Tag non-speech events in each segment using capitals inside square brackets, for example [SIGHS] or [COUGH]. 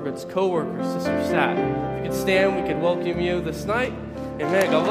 Urban's co-workers, Sister Sat. If you could stand, we could welcome you this night. Amen. God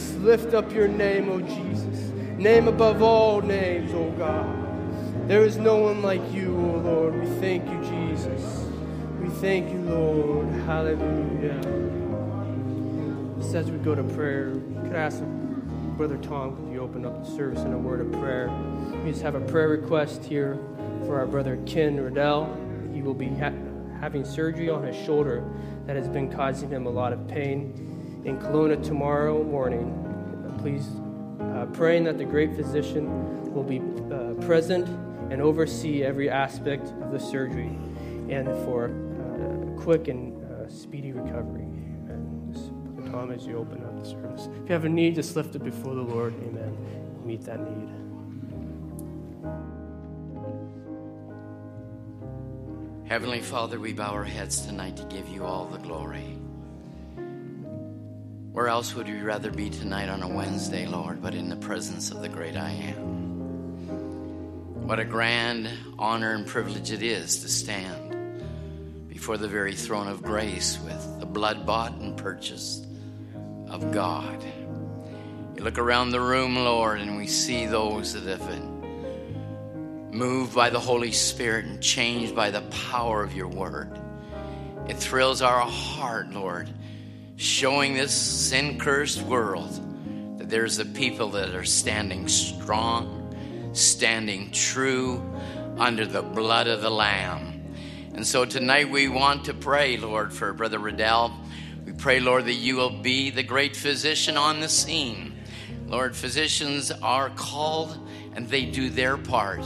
can lift up your name, oh Jesus. Name above all names, oh God. There is no one like you, oh Lord. We thank you, Jesus. We thank you, Lord. Hallelujah. Just as we go to prayer, could I ask Brother Tom, could you open up the service in a word of prayer? We just have a prayer request here for our brother Ken Riddell. He will be ha- having surgery on his shoulder that has been causing him a lot of pain in Kelowna tomorrow morning. Please uh, praying that the great physician will be uh, present and oversee every aspect of the surgery and for uh, quick and uh, speedy recovery. And Tom, as you open up the service, if you have a need, just lift it before the Lord. Amen. Meet that need. Heavenly Father, we bow our heads tonight to give you all the glory. Where else would we rather be tonight on a Wednesday, Lord, but in the presence of the great I am? What a grand honor and privilege it is to stand before the very throne of grace with the blood bought and purchased of God. You look around the room, Lord, and we see those that have been moved by the Holy Spirit and changed by the power of your word. It thrills our heart, Lord, showing this sin cursed world that there's a people that are standing strong, standing true under the blood of the Lamb. And so tonight we want to pray, Lord, for Brother Riddell. We pray, Lord, that you will be the great physician on the scene. Lord, physicians are called and they do their part.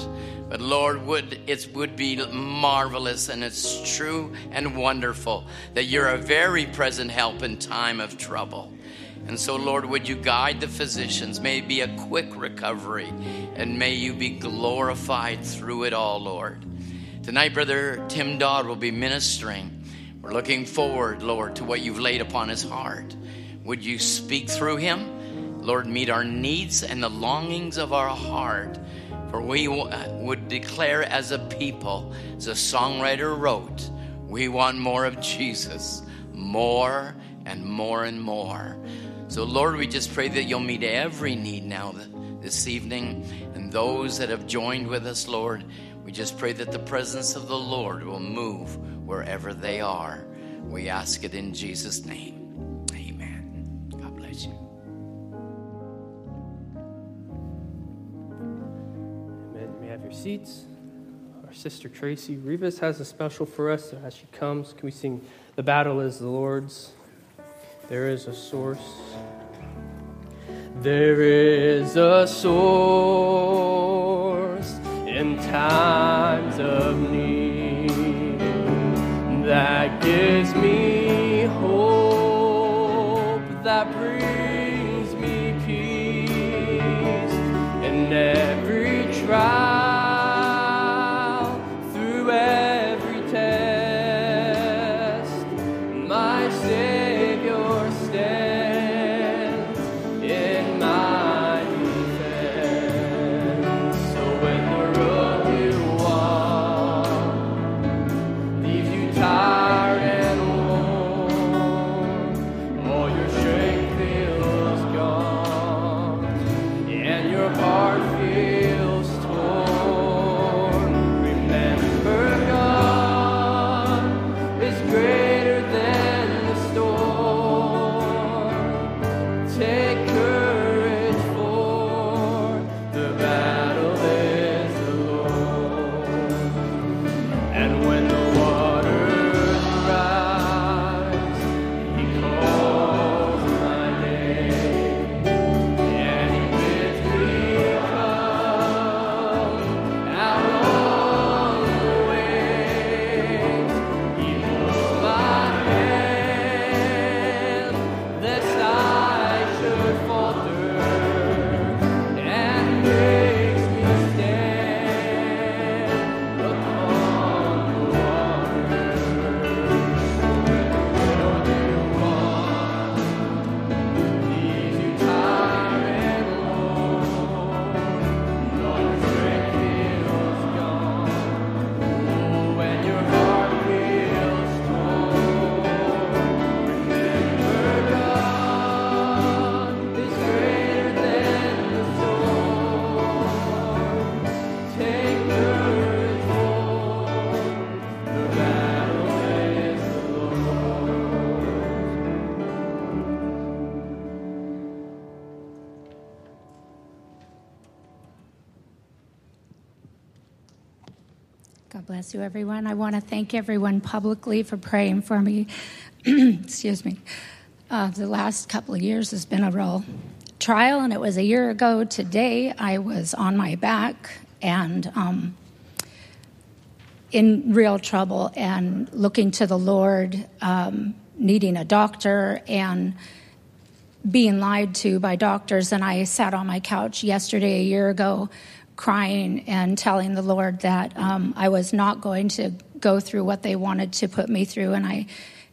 But Lord, would it would be marvelous and it's true and wonderful that you're a very present help in time of trouble. And so, Lord, would you guide the physicians? May it be a quick recovery and may you be glorified through it all, Lord. Tonight, Brother Tim Dodd will be ministering. We're looking forward, Lord, to what you've laid upon his heart. Would you speak through him? Lord, meet our needs and the longings of our heart. For we uh, would declare as a people, as a songwriter wrote, we want more of Jesus, more and more and more. So, Lord, we just pray that you'll meet every need now this evening. And those that have joined with us, Lord, we just pray that the presence of the Lord will move wherever they are. We ask it in Jesus' name. Amen. God bless you. Seats. Our sister Tracy Rivas has a special for us as she comes. Can we sing The Battle is the Lord's? There is a source. There is a source in times of need that gives me hope that brings You, everyone. I want to thank everyone publicly for praying for me. [CLEARS THROAT] Excuse me. Uh, the last couple of years has been a real trial, and it was a year ago today. I was on my back and um, in real trouble and looking to the Lord, um, needing a doctor and being lied to by doctors. And I sat on my couch yesterday, a year ago, crying and telling the Lord that um, I was not going to go through what they wanted to put me through. And I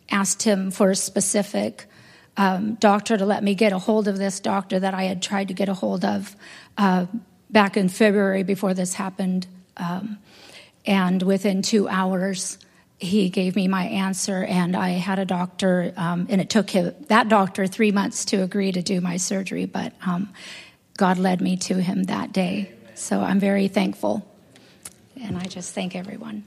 asked Him for a specific um, doctor to let me get a hold of this doctor that I had tried to get a hold of uh, back in February before this happened. Um, and within two hours, he gave me my answer, and I had a doctor, um, and it took him, that doctor three months to agree to do my surgery, but um, God led me to him that day. So I'm very thankful, and I just thank everyone.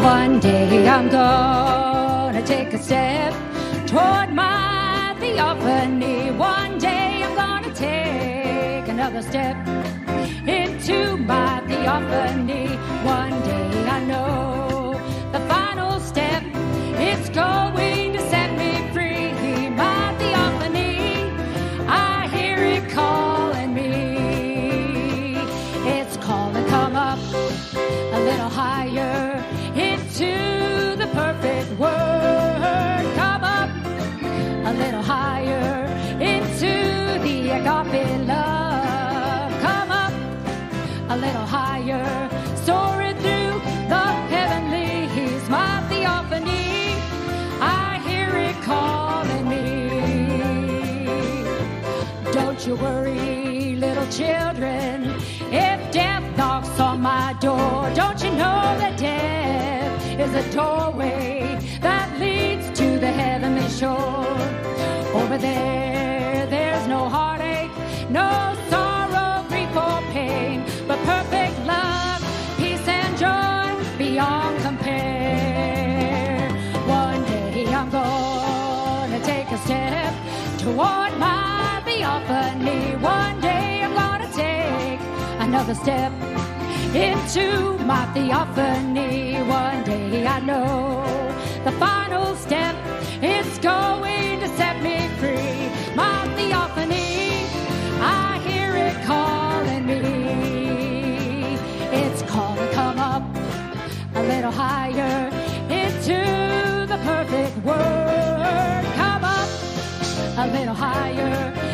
One day I'm gonna take a step toward my theophany. One day I'm gonna take another step into my theophany. One day I know going my door. Don't you know that death is a doorway that leads to the heavenly shore? Over there, there's no heartache, no sorrow, grief, or pain, but perfect love, peace, and joy beyond compare. One day I'm gonna take a step toward my theophany. One day I'm gonna take another step into my theophany. One day I know the final step is going to set me free. My theophany, I hear it calling me. It's calling, come up a little higher into the perfect word. Come up a little higher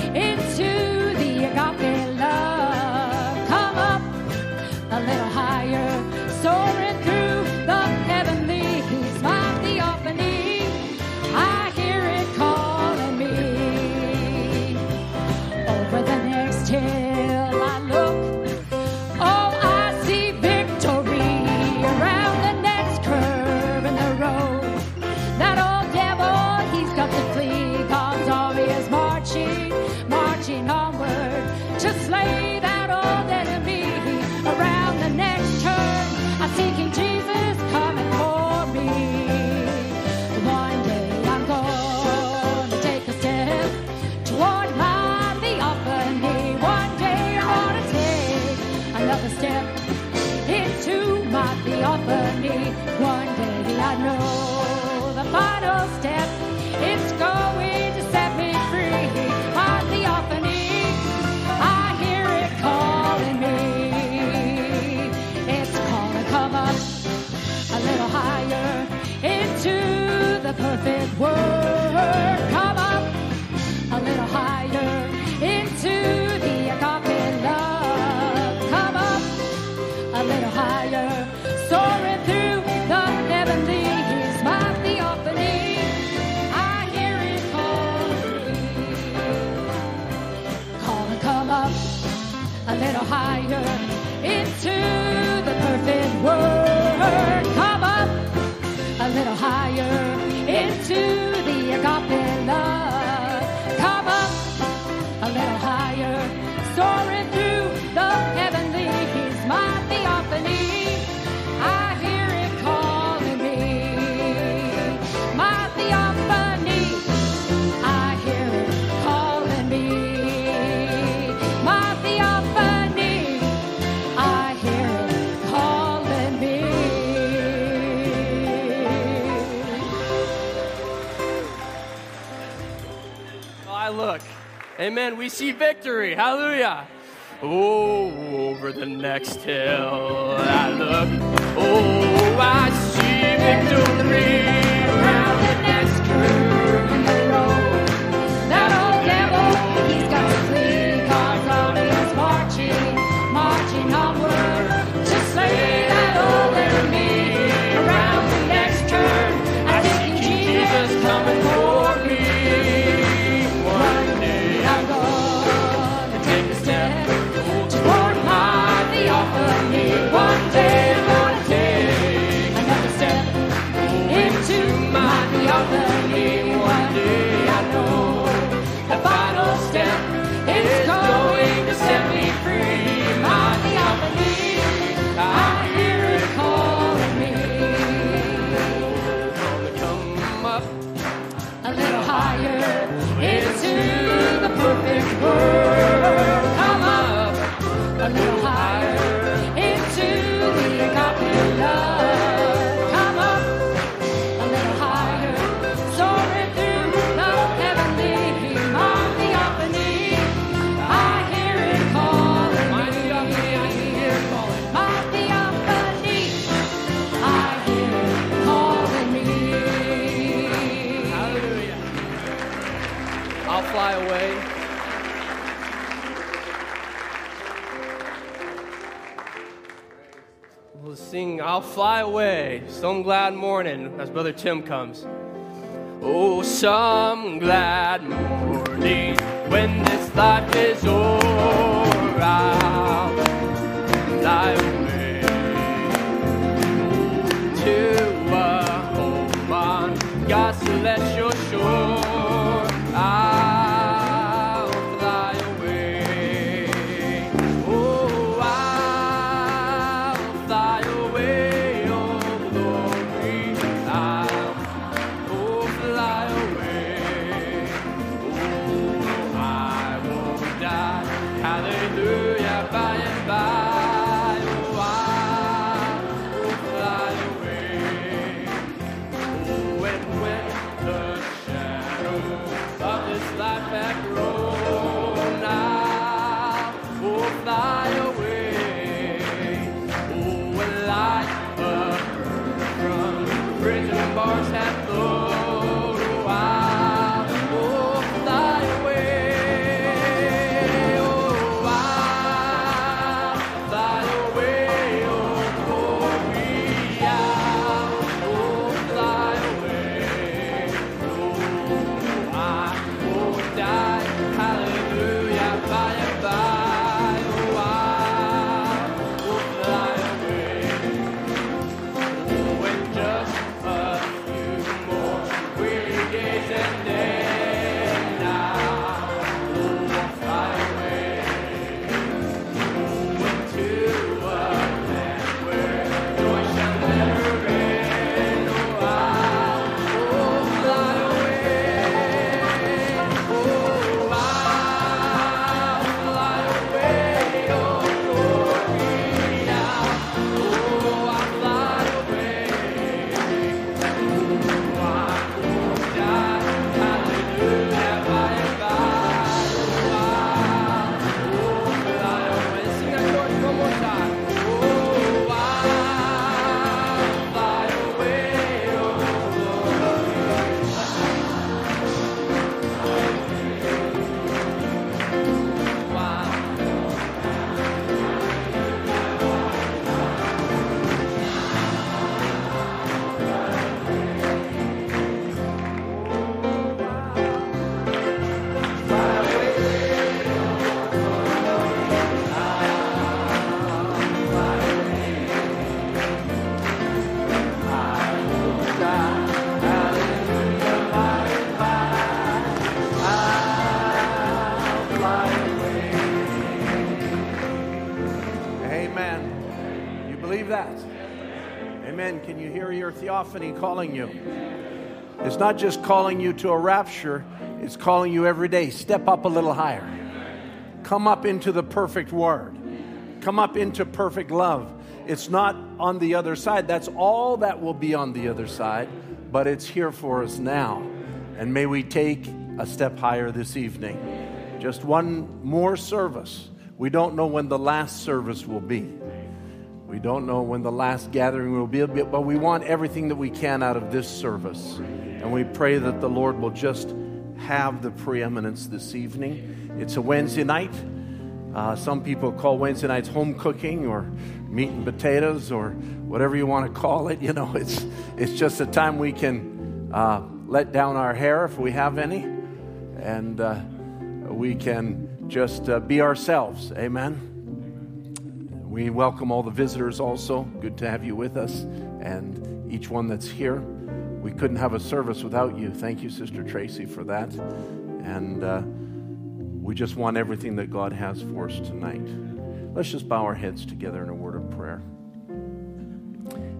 perfect Amen. We see victory. Hallelujah. Oh, over the next hill I look. Oh, I see victory. I'll fly away some glad morning as Brother Tim comes. Oh, some glad morning when this life is over, I'll fly Theophany calling you. It's not just calling you to a rapture, it's calling you every day. Step up a little higher. Come up into the perfect word, come up into perfect love. It's not on the other side. That's all that will be on the other side, but it's here for us now. And may we take a step higher this evening. Just one more service. We don't know when the last service will be. We don't know when the last gathering will be, but we want everything that we can out of this service. And we pray that the Lord will just have the preeminence this evening. It's a Wednesday night. Uh, some people call Wednesday nights home cooking or meat and potatoes or whatever you want to call it. You know, [LAUGHS] it's, it's just a time we can uh, let down our hair if we have any, and uh, we can just uh, be ourselves. Amen. We welcome all the visitors also. Good to have you with us, and each one that's here. We couldn't have a service without you. Thank you, Sister Tracy, for that. And uh, we just want everything that God has for us tonight. Let's just bow our heads together in a word of prayer.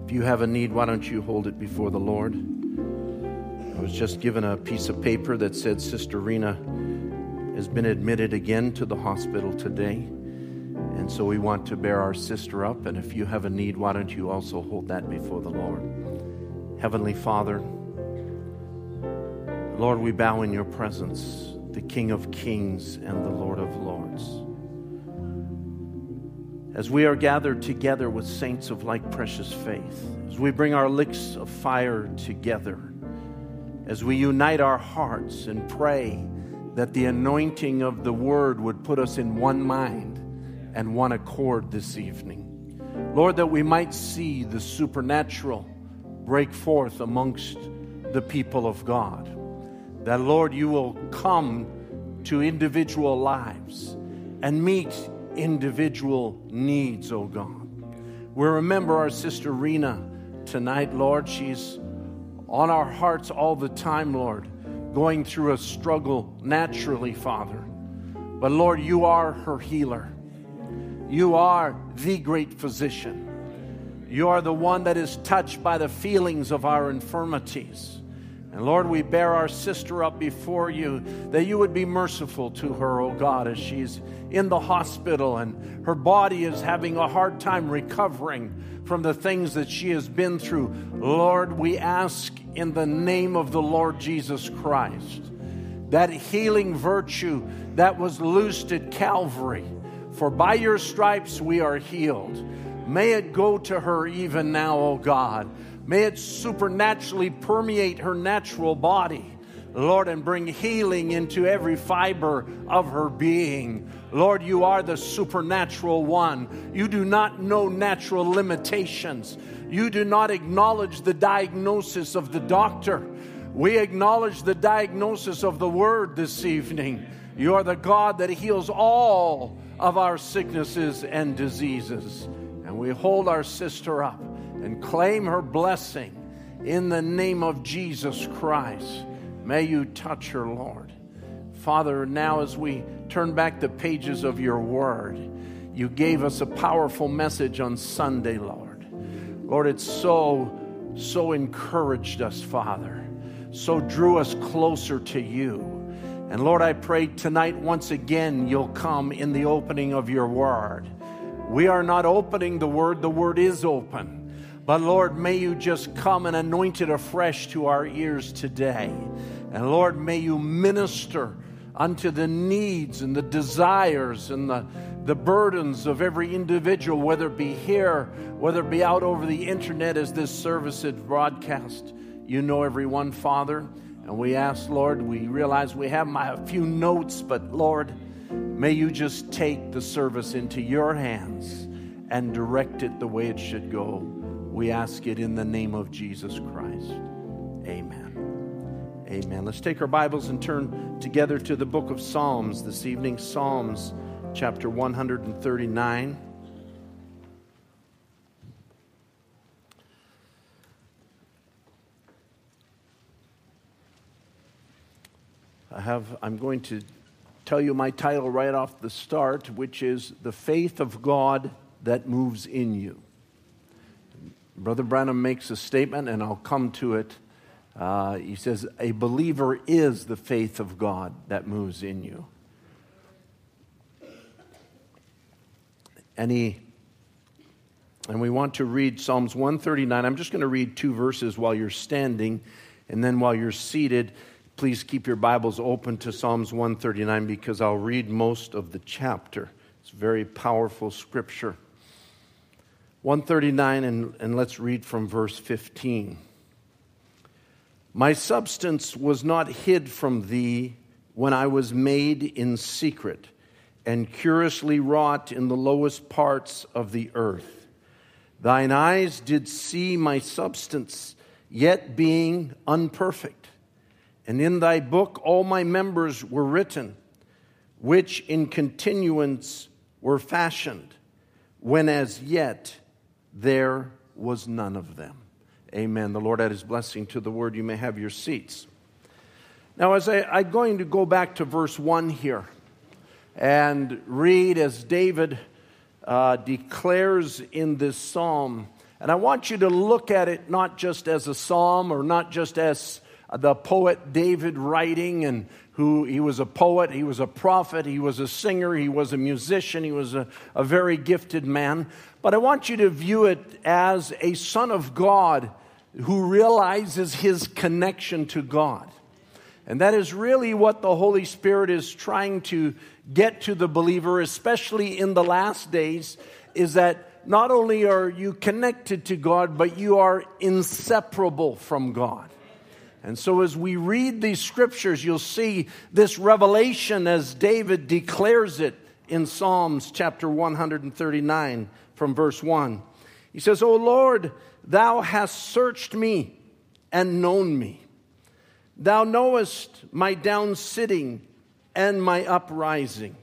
If you have a need, why don't you hold it before the Lord? I was just given a piece of paper that said Sister Rena has been admitted again to the hospital today. And so we want to bear our sister up. And if you have a need, why don't you also hold that before the Lord? Heavenly Father, Lord, we bow in your presence the King of Kings and the Lord of Lords. As we are gathered together with saints of like precious faith, as we bring our licks of fire together, as we unite our hearts and pray that the anointing of the word would put us in one mind and one accord this evening. Lord, that we might see the supernatural break forth amongst the people of God that, Lord, you will come to individual lives and meet individual needs, oh God. We remember our sister Rena tonight, Lord. She's on our hearts all the time, Lord, going through a struggle naturally, Father. But Lord, you are her healer. You are the great physician. You are the one that is touched by the feelings of our infirmities. And Lord, we bear our sister up before you that you would be merciful to her, oh God, as she's in the hospital and her body is having a hard time recovering from the things that she has been through. Lord, we ask in the name of the Lord Jesus Christ that healing virtue that was loosed at Calvary, for by your stripes we are healed. May it go to her even now, O God. May it supernaturally permeate her natural body. Lord, and bring healing into every fiber of her being. Lord, you are the supernatural one. You do not know natural limitations. You do not acknowledge the diagnosis of the doctor. We acknowledge the diagnosis of the word this evening. You are the God that heals all of our sicknesses and diseases. And we hold our sister up and claim her blessing in the name of Jesus Christ. May you touch her, Lord. Father, now as we turn back the pages of your word, you gave us a powerful message on Sunday, Lord. Lord, it so, so encouraged us, Father, so drew us closer to you. And Lord, I pray tonight once again you'll come in the opening of your word. We are not opening the word, the word is open. But Lord, may you just come and anoint it afresh to our ears today. And Lord, may you minister unto the needs and the desires and the, the burdens of every individual, whether it be here, whether it be out over the internet as this service is broadcast. You know everyone, Father. And we ask, Lord, we realize we have my, few notes, but Lord, may you just take the service into your hands and direct it the way it should go. We ask it in the name of Jesus Christ. Amen. Amen. Let's take our Bibles and turn together to the book of Psalms this evening. Psalms chapter 139. I have, I'm going to tell you my title right off the start, which is The Faith of God That Moves in You. Brother Branham makes a statement, and I'll come to it. Uh, he says, A believer is the faith of God that moves in you. And he and we want to read Psalms 139. I'm just going to read two verses while you're standing, and then while you're seated, Please keep your Bibles open to Psalms 139 because I'll read most of the chapter. It's very powerful scripture. 139, and, and let's read from verse 15. My substance was not hid from thee when I was made in secret and curiously wrought in the lowest parts of the earth. Thine eyes did see my substance, yet being unperfect. And in thy book all my members were written, which in continuance were fashioned, when as yet there was none of them. Amen. The Lord add his blessing to the word. You may have your seats. Now, as I, I'm going to go back to verse 1 here and read as David uh, declares in this psalm. And I want you to look at it not just as a psalm or not just as the poet David writing and who he was a poet, he was a prophet, he was a singer, he was a musician, he was a, a very gifted man. But I want you to view it as a son of God who realizes his connection to God. And that is really what the Holy Spirit is trying to get to the believer, especially in the last days, is that not only are you connected to God, but you are inseparable from God. And so, as we read these scriptures, you'll see this revelation as David declares it in Psalms chapter 139 from verse 1. He says, O Lord, thou hast searched me and known me. Thou knowest my down sitting and my uprising.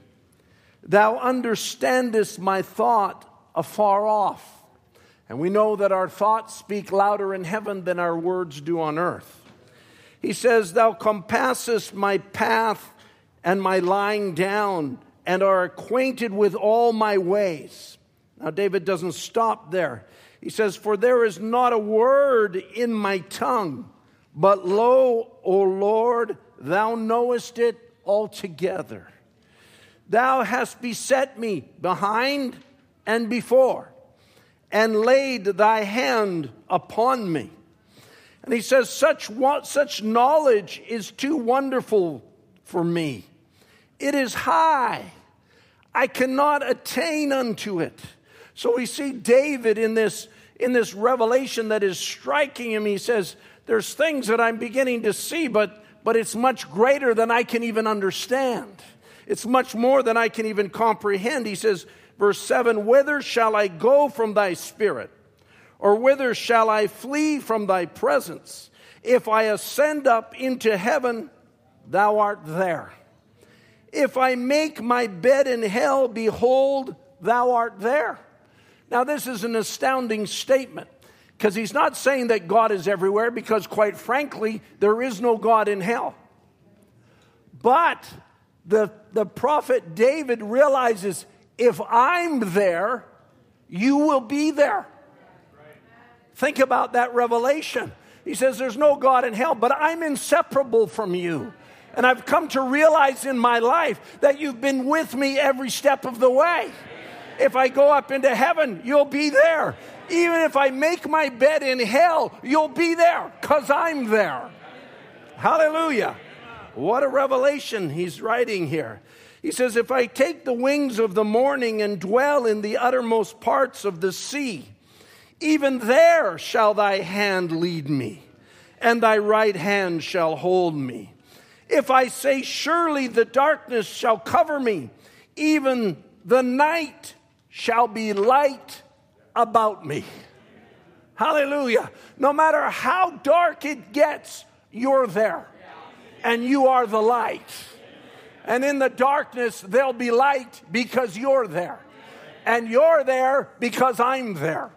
Thou understandest my thought afar off. And we know that our thoughts speak louder in heaven than our words do on earth. He says, Thou compassest my path and my lying down, and are acquainted with all my ways. Now, David doesn't stop there. He says, For there is not a word in my tongue. But lo, O Lord, thou knowest it altogether. Thou hast beset me behind and before, and laid thy hand upon me. And he says, such, such knowledge is too wonderful for me. It is high. I cannot attain unto it. So we see David in this, in this revelation that is striking him. He says, there's things that I'm beginning to see, but, but it's much greater than I can even understand. It's much more than I can even comprehend. He says, verse 7 Whither shall I go from thy spirit? Or whither shall I flee from thy presence? If I ascend up into heaven, thou art there. If I make my bed in hell, behold, thou art there. Now, this is an astounding statement. Because he's not saying that God is everywhere, because quite frankly, there is no God in hell. But the, the prophet David realizes if I'm there, you will be there. Think about that revelation. He says, There's no God in hell, but I'm inseparable from you. And I've come to realize in my life that you've been with me every step of the way. If I go up into heaven, you'll be there. Even if I make my bed in hell, you'll be there because I'm there. Hallelujah. What a revelation he's writing here. He says, If I take the wings of the morning and dwell in the uttermost parts of the sea, even there shall thy hand lead me, and thy right hand shall hold me. If I say, Surely the darkness shall cover me, even the night shall be light about me. Hallelujah. No matter how dark it gets, you're there. And you are the light. And in the darkness, there'll be light because you're there. And you're there because I'm there.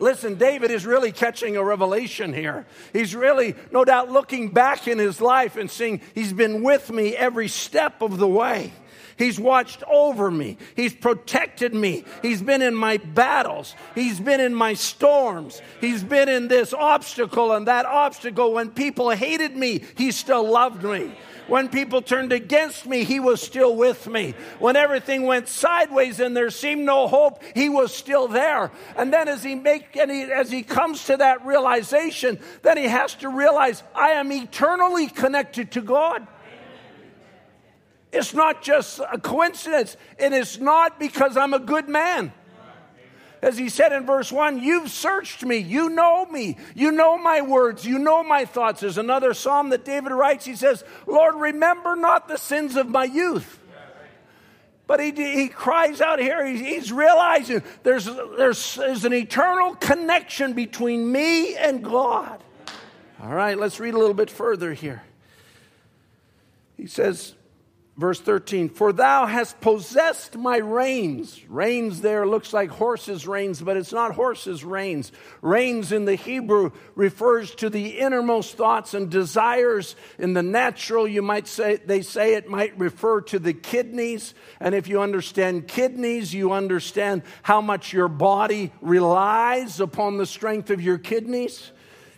Listen, David is really catching a revelation here. He's really, no doubt, looking back in his life and seeing he's been with me every step of the way. He's watched over me. He's protected me. He's been in my battles. He's been in my storms. He's been in this obstacle and that obstacle. When people hated me, He still loved me. When people turned against me, he was still with me. When everything went sideways and there seemed no hope, he was still there. And then as he make and he, as he comes to that realization, then he has to realize I am eternally connected to God. It's not just a coincidence. and It is not because I'm a good man as he said in verse 1, You've searched me. You know me. You know my words. You know my thoughts. There's another psalm that David writes. He says, Lord, remember not the sins of my youth. But he, he cries out here, he's realizing there's, there's, there's an eternal connection between me and God. All right, let's read a little bit further here. He says, Verse 13, for thou hast possessed my reins. Reins there looks like horses' reins, but it's not horses' reins. Reins in the Hebrew refers to the innermost thoughts and desires. In the natural, you might say, they say it might refer to the kidneys. And if you understand kidneys, you understand how much your body relies upon the strength of your kidneys.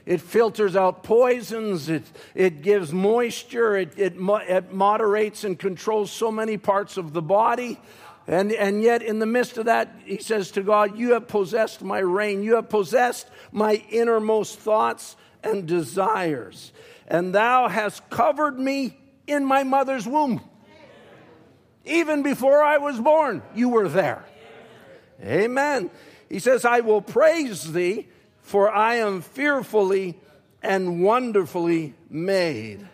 It filters out poisons. It, it gives moisture. It, it, it moderates and controls so many parts of the body. And, and yet, in the midst of that, he says to God, You have possessed my rein. You have possessed my innermost thoughts and desires. And thou hast covered me in my mother's womb. Even before I was born, you were there. Amen. He says, I will praise thee for I am fearfully and wonderfully made.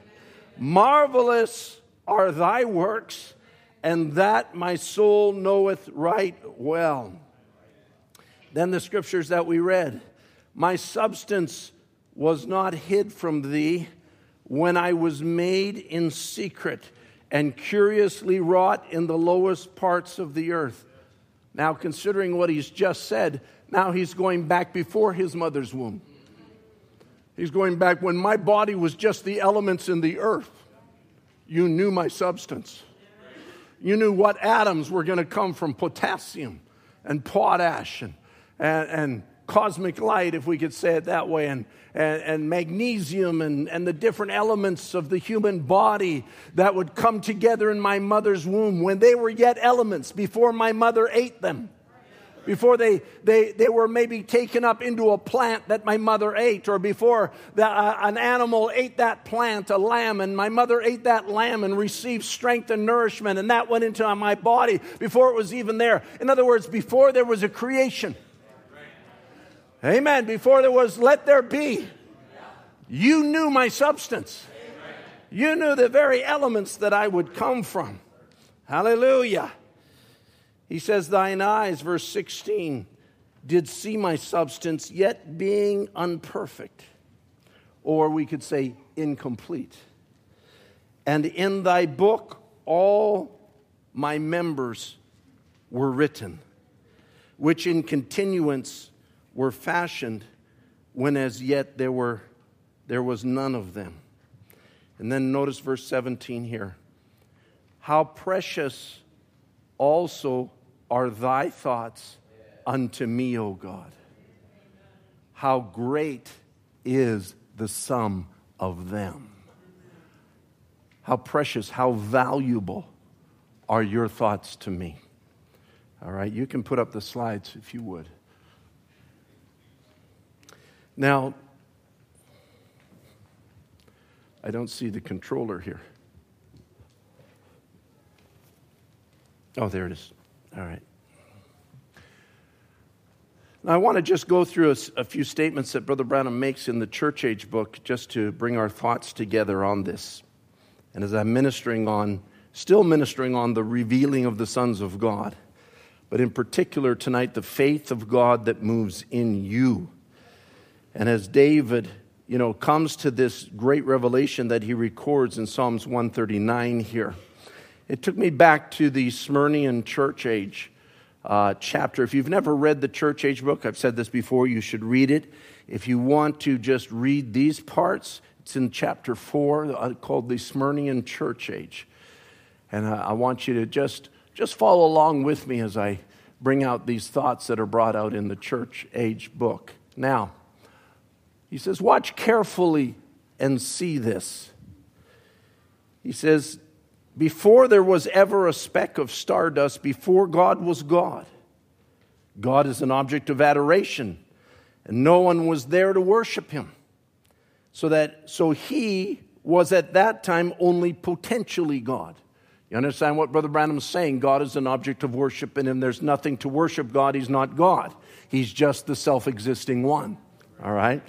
Marvelous are thy works, and that my soul knoweth right well. Then the scriptures that we read My substance was not hid from thee when I was made in secret and curiously wrought in the lowest parts of the earth. Now, considering what he's just said, now he's going back before his mother's womb. He's going back when my body was just the elements in the earth. You knew my substance. You knew what atoms were going to come from potassium and potash and, and, and, cosmic light, if we could say it that way, and, and, and magnesium and, and the different elements of the human body that would come together in my mother's womb when they were yet elements before my mother ate them before they, they, they were maybe taken up into a plant that my mother ate, or before the, uh, an animal ate that plant, a lamb, and my mother ate that lamb and received strength and nourishment, and that went into my body before it was even there. In other words, before there was a creation. Amen. Before there was, let there be. You knew my substance. You knew the very elements that I would come from. Hallelujah. He says, Thine eyes, verse 16, did see my substance, yet being unperfect. Or we could say incomplete. And in thy book, all my members were written, which in continuance were fashioned when as yet there, were, there was none of them. And then notice verse 17 here. How precious also are thy thoughts unto me, O God. How great is the sum of them. How precious, how valuable are your thoughts to me. All right, you can put up the slides if you would. Now, I don't see the controller here. Oh, there it is. All right. Now, I want to just go through a, a, few statements that Brother Branham makes in the church age book just to bring our thoughts together on this. And as I'm ministering on, still ministering on the revealing of the sons of God, but in particular tonight, the faith of God that moves in you. And as David, you know, comes to this great revelation that he records in Psalms 139 here it took me back to the Smyrnian church age uh, chapter. If you've never read the church age book, I've said this before, you should read it. If you want to just read these parts, it's in chapter 4 uh, called the Smyrnian church age. And uh, I want you to just, just follow along with me as I bring out these thoughts that are brought out in the church age book. Now, he says, Watch carefully and see this He says, Before there was ever a speck of stardust, before God was God, God is an object of adoration, and no one was there to worship him. So that so he was at that time only potentially God. You understand what Brother Branham is saying? God is an object of worship, and if there's nothing to worship God, he's not God. He's just the self existing one. All right?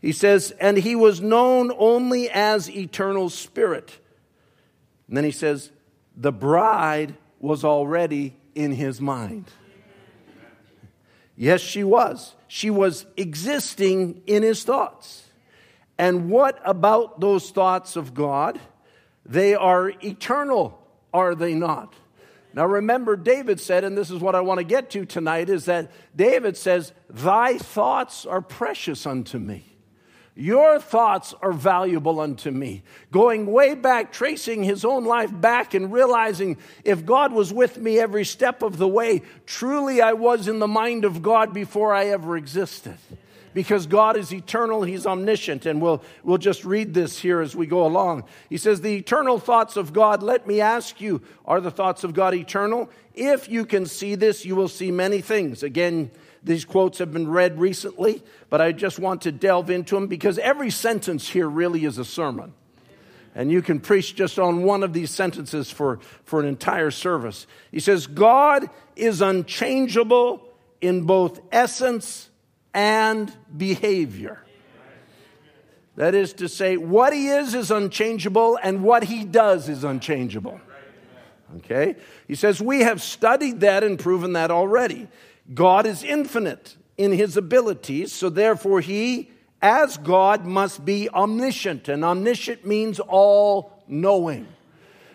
He says, and he was known only as eternal spirit. And then he says, the bride was already in his mind. Yes, she was. She was existing in his thoughts. And what about those thoughts of God? They are eternal, are they not? Now remember, David said, and this is what I want to get to tonight, is that David says, Thy thoughts are precious unto me. Your thoughts are valuable unto me. Going way back, tracing his own life back and realizing if God was with me every step of the way, truly I was in the mind of God before I ever existed. Because God is eternal, He's omniscient. And we'll, we'll just read this here as we go along. He says, The eternal thoughts of God, let me ask you, are the thoughts of God eternal? If you can see this, you will see many things. Again, these quotes have been read recently, but I just want to delve into them because every sentence here really is a sermon. And you can preach just on one of these sentences for, for an entire service. He says, God is unchangeable in both essence and behavior. That is to say, what he is is unchangeable, and what he does is unchangeable. Okay? He says, We have studied that and proven that already. God is infinite in his abilities, so therefore he, as God, must be omniscient. And omniscient means all knowing.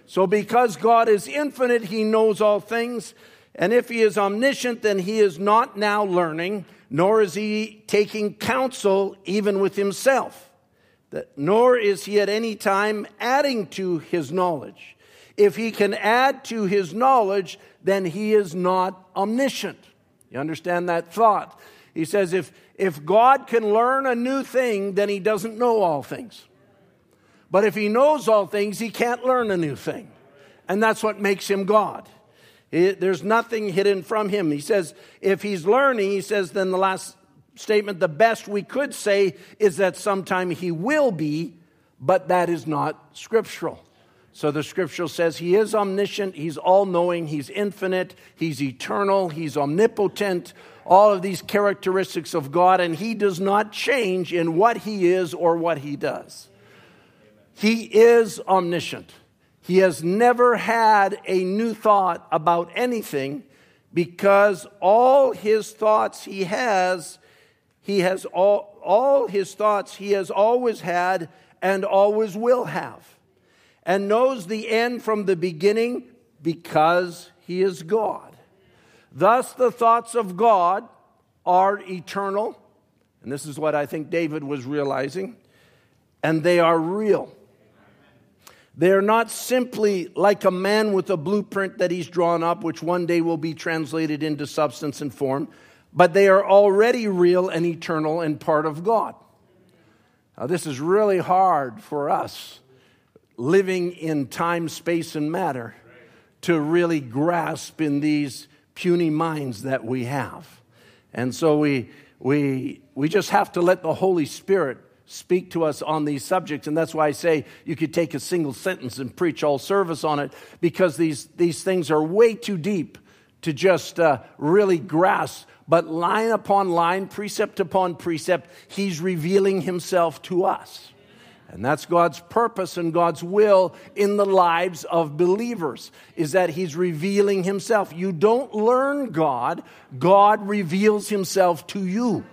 So because God is infinite, he knows all things. And if he is omniscient, then he is not now learning, nor is he taking counsel even with himself, that, nor is he at any time adding to his knowledge. If he can add to his knowledge, then he is not omniscient. You understand that thought? He says if, if God can learn a new thing, then he doesn't know all things. But if he knows all things, he can't learn a new thing. And that's what makes him God. It, there's nothing hidden from him. He says, if he's learning, he says, then the last statement, the best we could say is that sometime he will be, but that is not scriptural. So the scripture says he is omniscient, he's all knowing, he's infinite, he's eternal, he's omnipotent, all of these characteristics of God, and he does not change in what he is or what he does. He is omniscient. He has never had a new thought about anything because all his thoughts he has, he has all, all his thoughts he has always had and always will have and knows the end from the beginning because he is God. Thus, the thoughts of God are eternal, and this is what I think David was realizing, and they are real. They are not simply like a man with a blueprint that he's drawn up, which one day will be translated into substance and form, but they are already real and eternal and part of God. Now, this is really hard for us living in time, space, and matter to really grasp in these puny minds that we have. And so we, we, we just have to let the Holy Spirit speak to us on these subjects. And that's why I say you could take a single sentence and preach all service on it because these, these things are way too deep to just uh, really grasp. But line upon line, precept upon precept, He's revealing Himself to us. And that's God's purpose and God's will in the lives of believers is that he's revealing himself. You don't learn God, God reveals himself to you.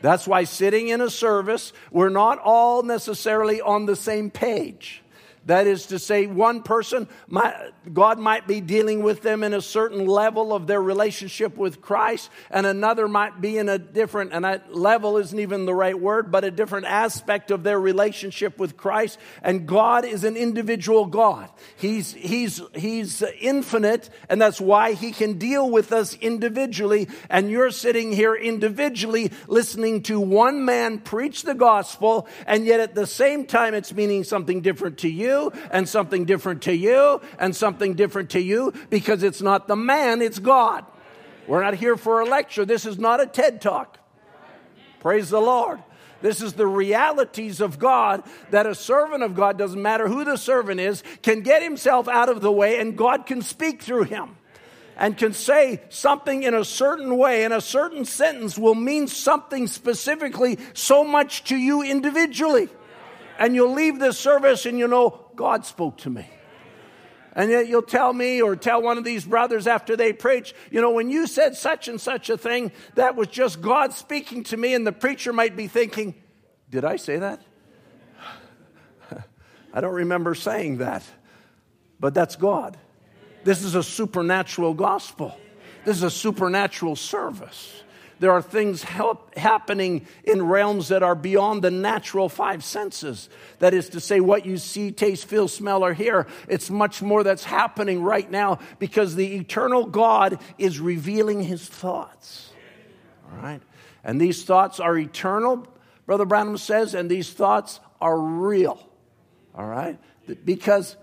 That's why sitting in a service, we're not all necessarily on the same page. That is to say, one person, might, God might be dealing with them in a certain level of their relationship with Christ, and another might be in a different, and that level isn't even the right word, but a different aspect of their relationship with Christ. And God is an individual God. He's, he's, he's infinite, and that's why He can deal with us individually. And you're sitting here individually listening to one man preach the gospel, and yet at the same time, it's meaning something different to you and something different to you, and something different to you, because it's not the man, it's God. We're not here for a lecture. This is not a TED talk. Praise the Lord. This is the realities of God that a servant of God, doesn't matter who the servant is, can get himself out of the way and God can speak through him and can say something in a certain way and a certain sentence will mean something specifically so much to you individually. And you'll leave this service and you know, God spoke to me. And yet you'll tell me or tell one of these brothers after they preach, you know, when you said such and such a thing, that was just God speaking to me. And the preacher might be thinking, did I say that? [LAUGHS] I don't remember saying that. But that's God. This is a supernatural gospel. This is a supernatural service. There are things happening in realms that are beyond the natural five senses. That is to say, what you see, taste, feel, smell, or hear. It's much more that's happening right now because the eternal God is revealing his thoughts. All right? And these thoughts are eternal, Brother Branham says, and these thoughts are real. All right? Because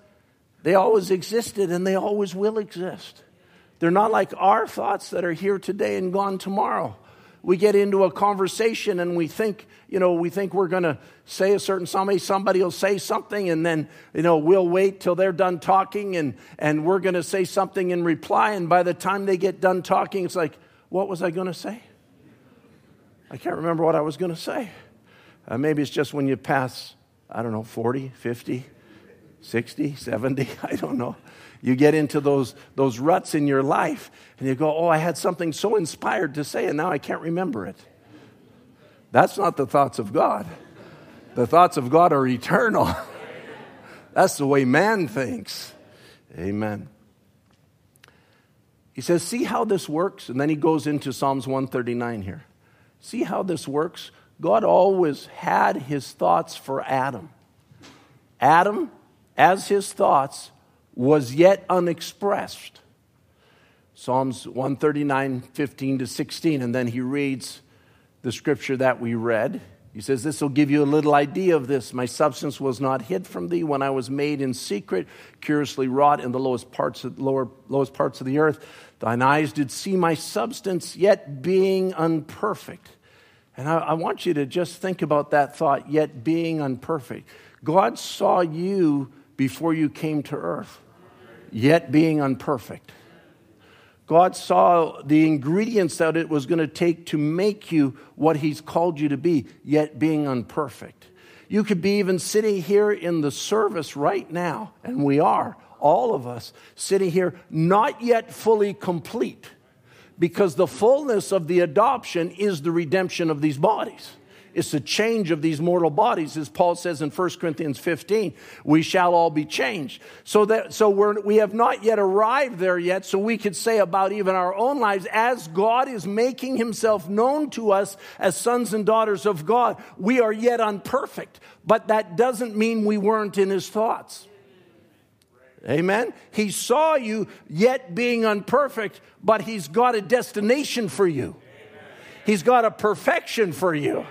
they always existed and they always will exist. They're not like our thoughts that are here today and gone tomorrow we get into a conversation and we think, you know, we think we're going to say a certain somebody, somebody will say something and then, you know, we'll wait till they're done talking and, and we're going to say something in reply. And by the time they get done talking, it's like, what was I going to say? I can't remember what I was going to say. Uh, maybe it's just when you pass, I don't know, 40, 50, 60, 70, [LAUGHS] I don't know. You get into those, those ruts in your life and you go, Oh, I had something so inspired to say, and now I can't remember it. That's not the thoughts of God. The thoughts of God are eternal. [LAUGHS] That's the way man thinks. Amen. He says, See how this works? And then he goes into Psalms 139 here. See how this works? God always had his thoughts for Adam. Adam, as his thoughts, was yet unexpressed. Psalms 139, 15 to 16. And then he reads the scripture that we read. He says, This will give you a little idea of this. My substance was not hid from thee when I was made in secret, curiously wrought in the lowest parts of, lower, lowest parts of the earth. Thine eyes did see my substance, yet being unperfect. And I, I want you to just think about that thought, yet being unperfect. God saw you before you came to earth yet being unperfect. God saw the ingredients that it was going to take to make you what He's called you to be, yet being unperfect. You could be even sitting here in the service right now, and we are, all of us, sitting here not yet fully complete, because the fullness of the adoption is the redemption of these bodies. It's the change of these mortal bodies, as Paul says in 1 Corinthians 15. We shall all be changed. So that so we're, we have not yet arrived there yet. So we could say about even our own lives, as God is making Himself known to us as sons and daughters of God, we are yet unperfect. But that doesn't mean we weren't in His thoughts. Amen. He saw you yet being unperfect, but he's got a destination for you. He's got a perfection for you.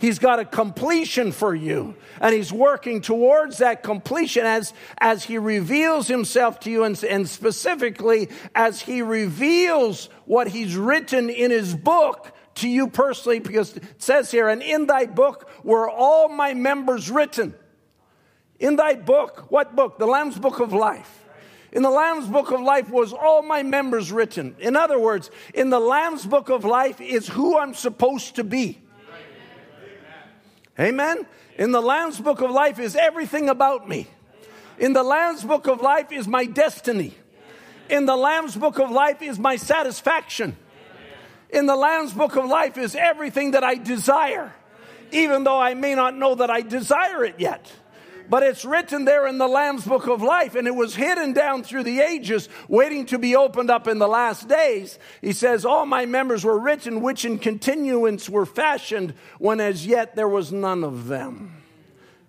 He's got a completion for you. And He's working towards that completion as, as He reveals Himself to you and, and specifically as He reveals what He's written in His book to you personally, because it says here, and in thy book were all my members written. In thy book, what book? The Lamb's Book of Life. In the Lamb's Book of Life was all my members written. In other words, in the Lamb's Book of Life is who I'm supposed to be. Amen? In the Lamb's Book of Life is everything about me. In the Lamb's Book of Life is my destiny. In the Lamb's Book of Life is my satisfaction. In the Lamb's Book of Life is everything that I desire, even though I may not know that I desire it yet but it's written there in the Lamb's book of life, and it was hidden down through the ages, waiting to be opened up in the last days. He says, All my members were written, which in continuance were fashioned, when as yet there was none of them.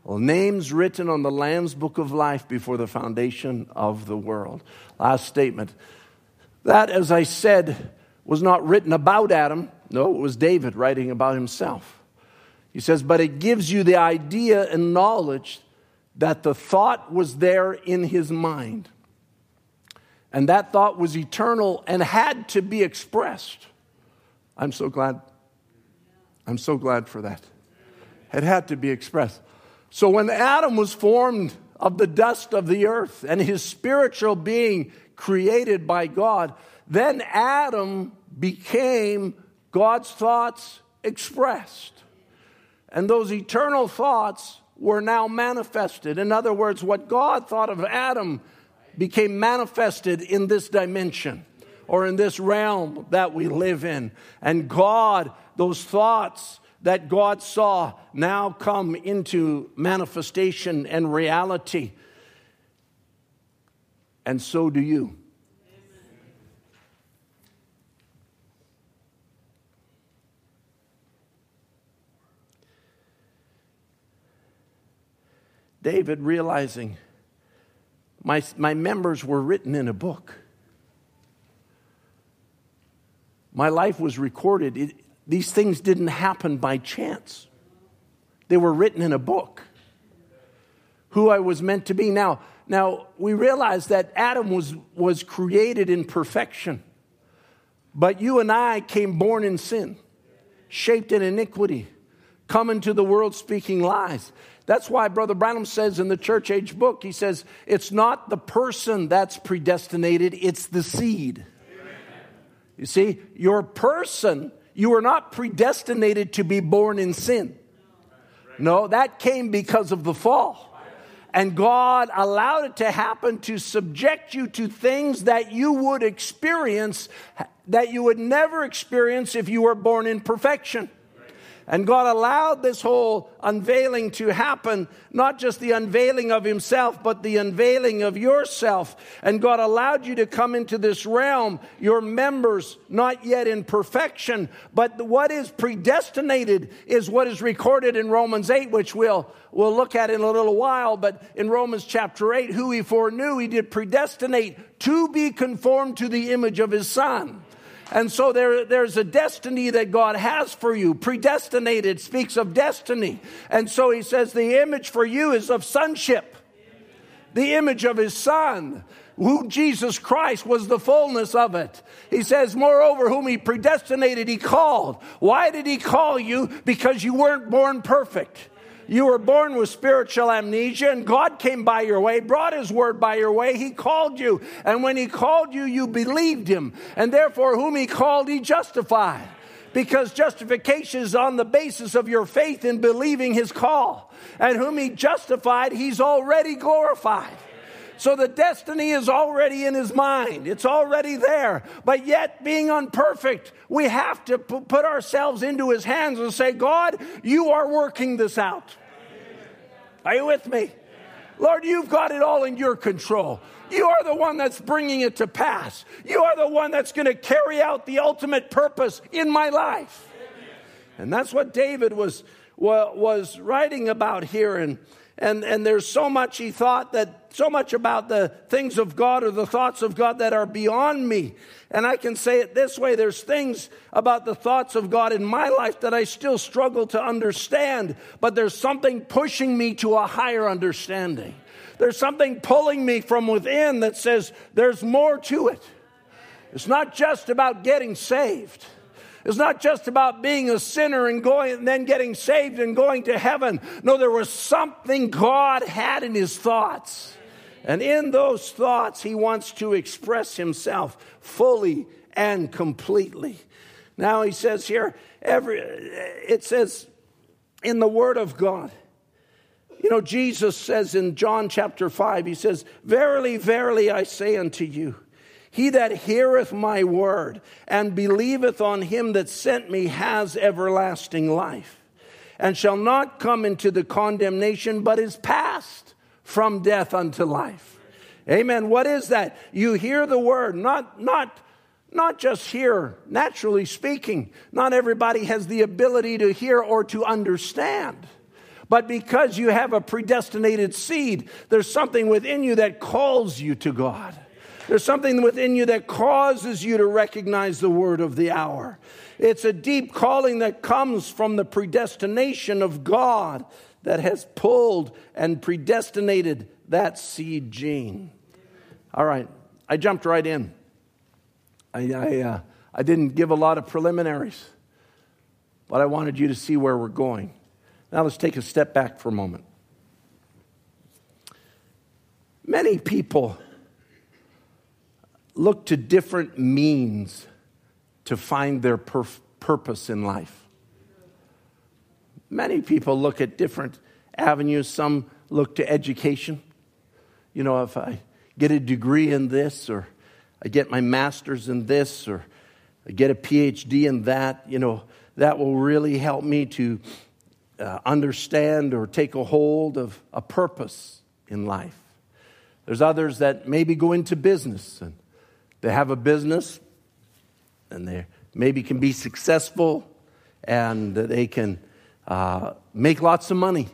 Well, names written on the Lamb's book of life before the foundation of the world. Last statement. That, as I said, was not written about Adam. No, it was David writing about himself. He says, but it gives you the idea and knowledge that the thought was there in his mind. And that thought was eternal and had to be expressed. I'm so glad. I'm so glad for that. It had to be expressed. So when Adam was formed of the dust of the earth and his spiritual being created by God, then Adam became God's thoughts expressed. And those eternal thoughts were now manifested. In other words, what God thought of Adam became manifested in this dimension or in this realm that we live in. And God, those thoughts that God saw now come into manifestation and reality. And so do you. David realizing my, my members were written in a book. My life was recorded. It, these things didn't happen by chance, they were written in a book. Who I was meant to be. Now, now we realize that Adam was, was created in perfection, but you and I came born in sin, shaped in iniquity, come into the world speaking lies. That's why Brother Branham says in the church age book, he says, it's not the person that's predestinated, it's the seed. You see, your person, you are not predestinated to be born in sin. No, that came because of the fall. And God allowed it to happen to subject you to things that you would experience that you would never experience if you were born in perfection. And God allowed this whole unveiling to happen, not just the unveiling of Himself, but the unveiling of yourself. And God allowed you to come into this realm, your members, not yet in perfection, but what is predestinated is what is recorded in Romans 8, which we'll, we'll look at in a little while. But in Romans chapter 8, who He foreknew, He did predestinate to be conformed to the image of His Son. And so there, there's a destiny that God has for you. Predestinated speaks of destiny. And so he says the image for you is of sonship, the image of his son who Jesus Christ was the fullness of it. He says, moreover, whom he predestinated, he called. Why did he call you? Because you weren't born perfect. You were born with spiritual amnesia, and God came by your way, brought His word by your way. He called you. And when He called you, you believed Him. And therefore, whom He called, He justified. Because justification is on the basis of your faith in believing His call. And whom He justified, He's already glorified. So the destiny is already in his mind. It's already there. But yet, being unperfect, we have to put ourselves into his hands and say, God, you are working this out. Are you with me? Lord, you've got it all in your control. You are the one that's bringing it to pass. You are the one that's going to carry out the ultimate purpose in my life. And that's what David was, was writing about here. And, and, and there's so much he thought that so much about the things of God or the thoughts of God that are beyond me. And I can say it this way there's things about the thoughts of God in my life that I still struggle to understand, but there's something pushing me to a higher understanding. There's something pulling me from within that says there's more to it. It's not just about getting saved. It's not just about being a sinner and going and then getting saved and going to heaven. No, there was something God had in his thoughts. And in those thoughts, he wants to express himself fully and completely. Now he says here, every, it says in the Word of God, you know, Jesus says in John chapter 5, he says, Verily, verily, I say unto you, he that heareth my word and believeth on him that sent me has everlasting life, and shall not come into the condemnation, but is passed from death unto life. Amen. What is that? You hear the word, not, not, not just hear, naturally speaking. Not everybody has the ability to hear or to understand. But because you have a predestinated seed, there's something within you that calls you to God. There's something within you that causes you to recognize the word of the hour. It's a deep calling that comes from the predestination of God that has pulled and predestinated that seed gene. All right, I jumped right in. I, I, uh, I didn't give a lot of preliminaries, but I wanted you to see where we're going. Now let's take a step back for a moment. Many people look to different means to find their purpose in life. Many people look at different avenues. Some look to education. You know, if I get a degree in this, or I get my master's in this, or I get a PhD in that, you know, that will really help me to uh, understand or take a hold of a purpose in life. There's others that maybe go into business and they have a business and they maybe can be successful and they can uh, make lots of money.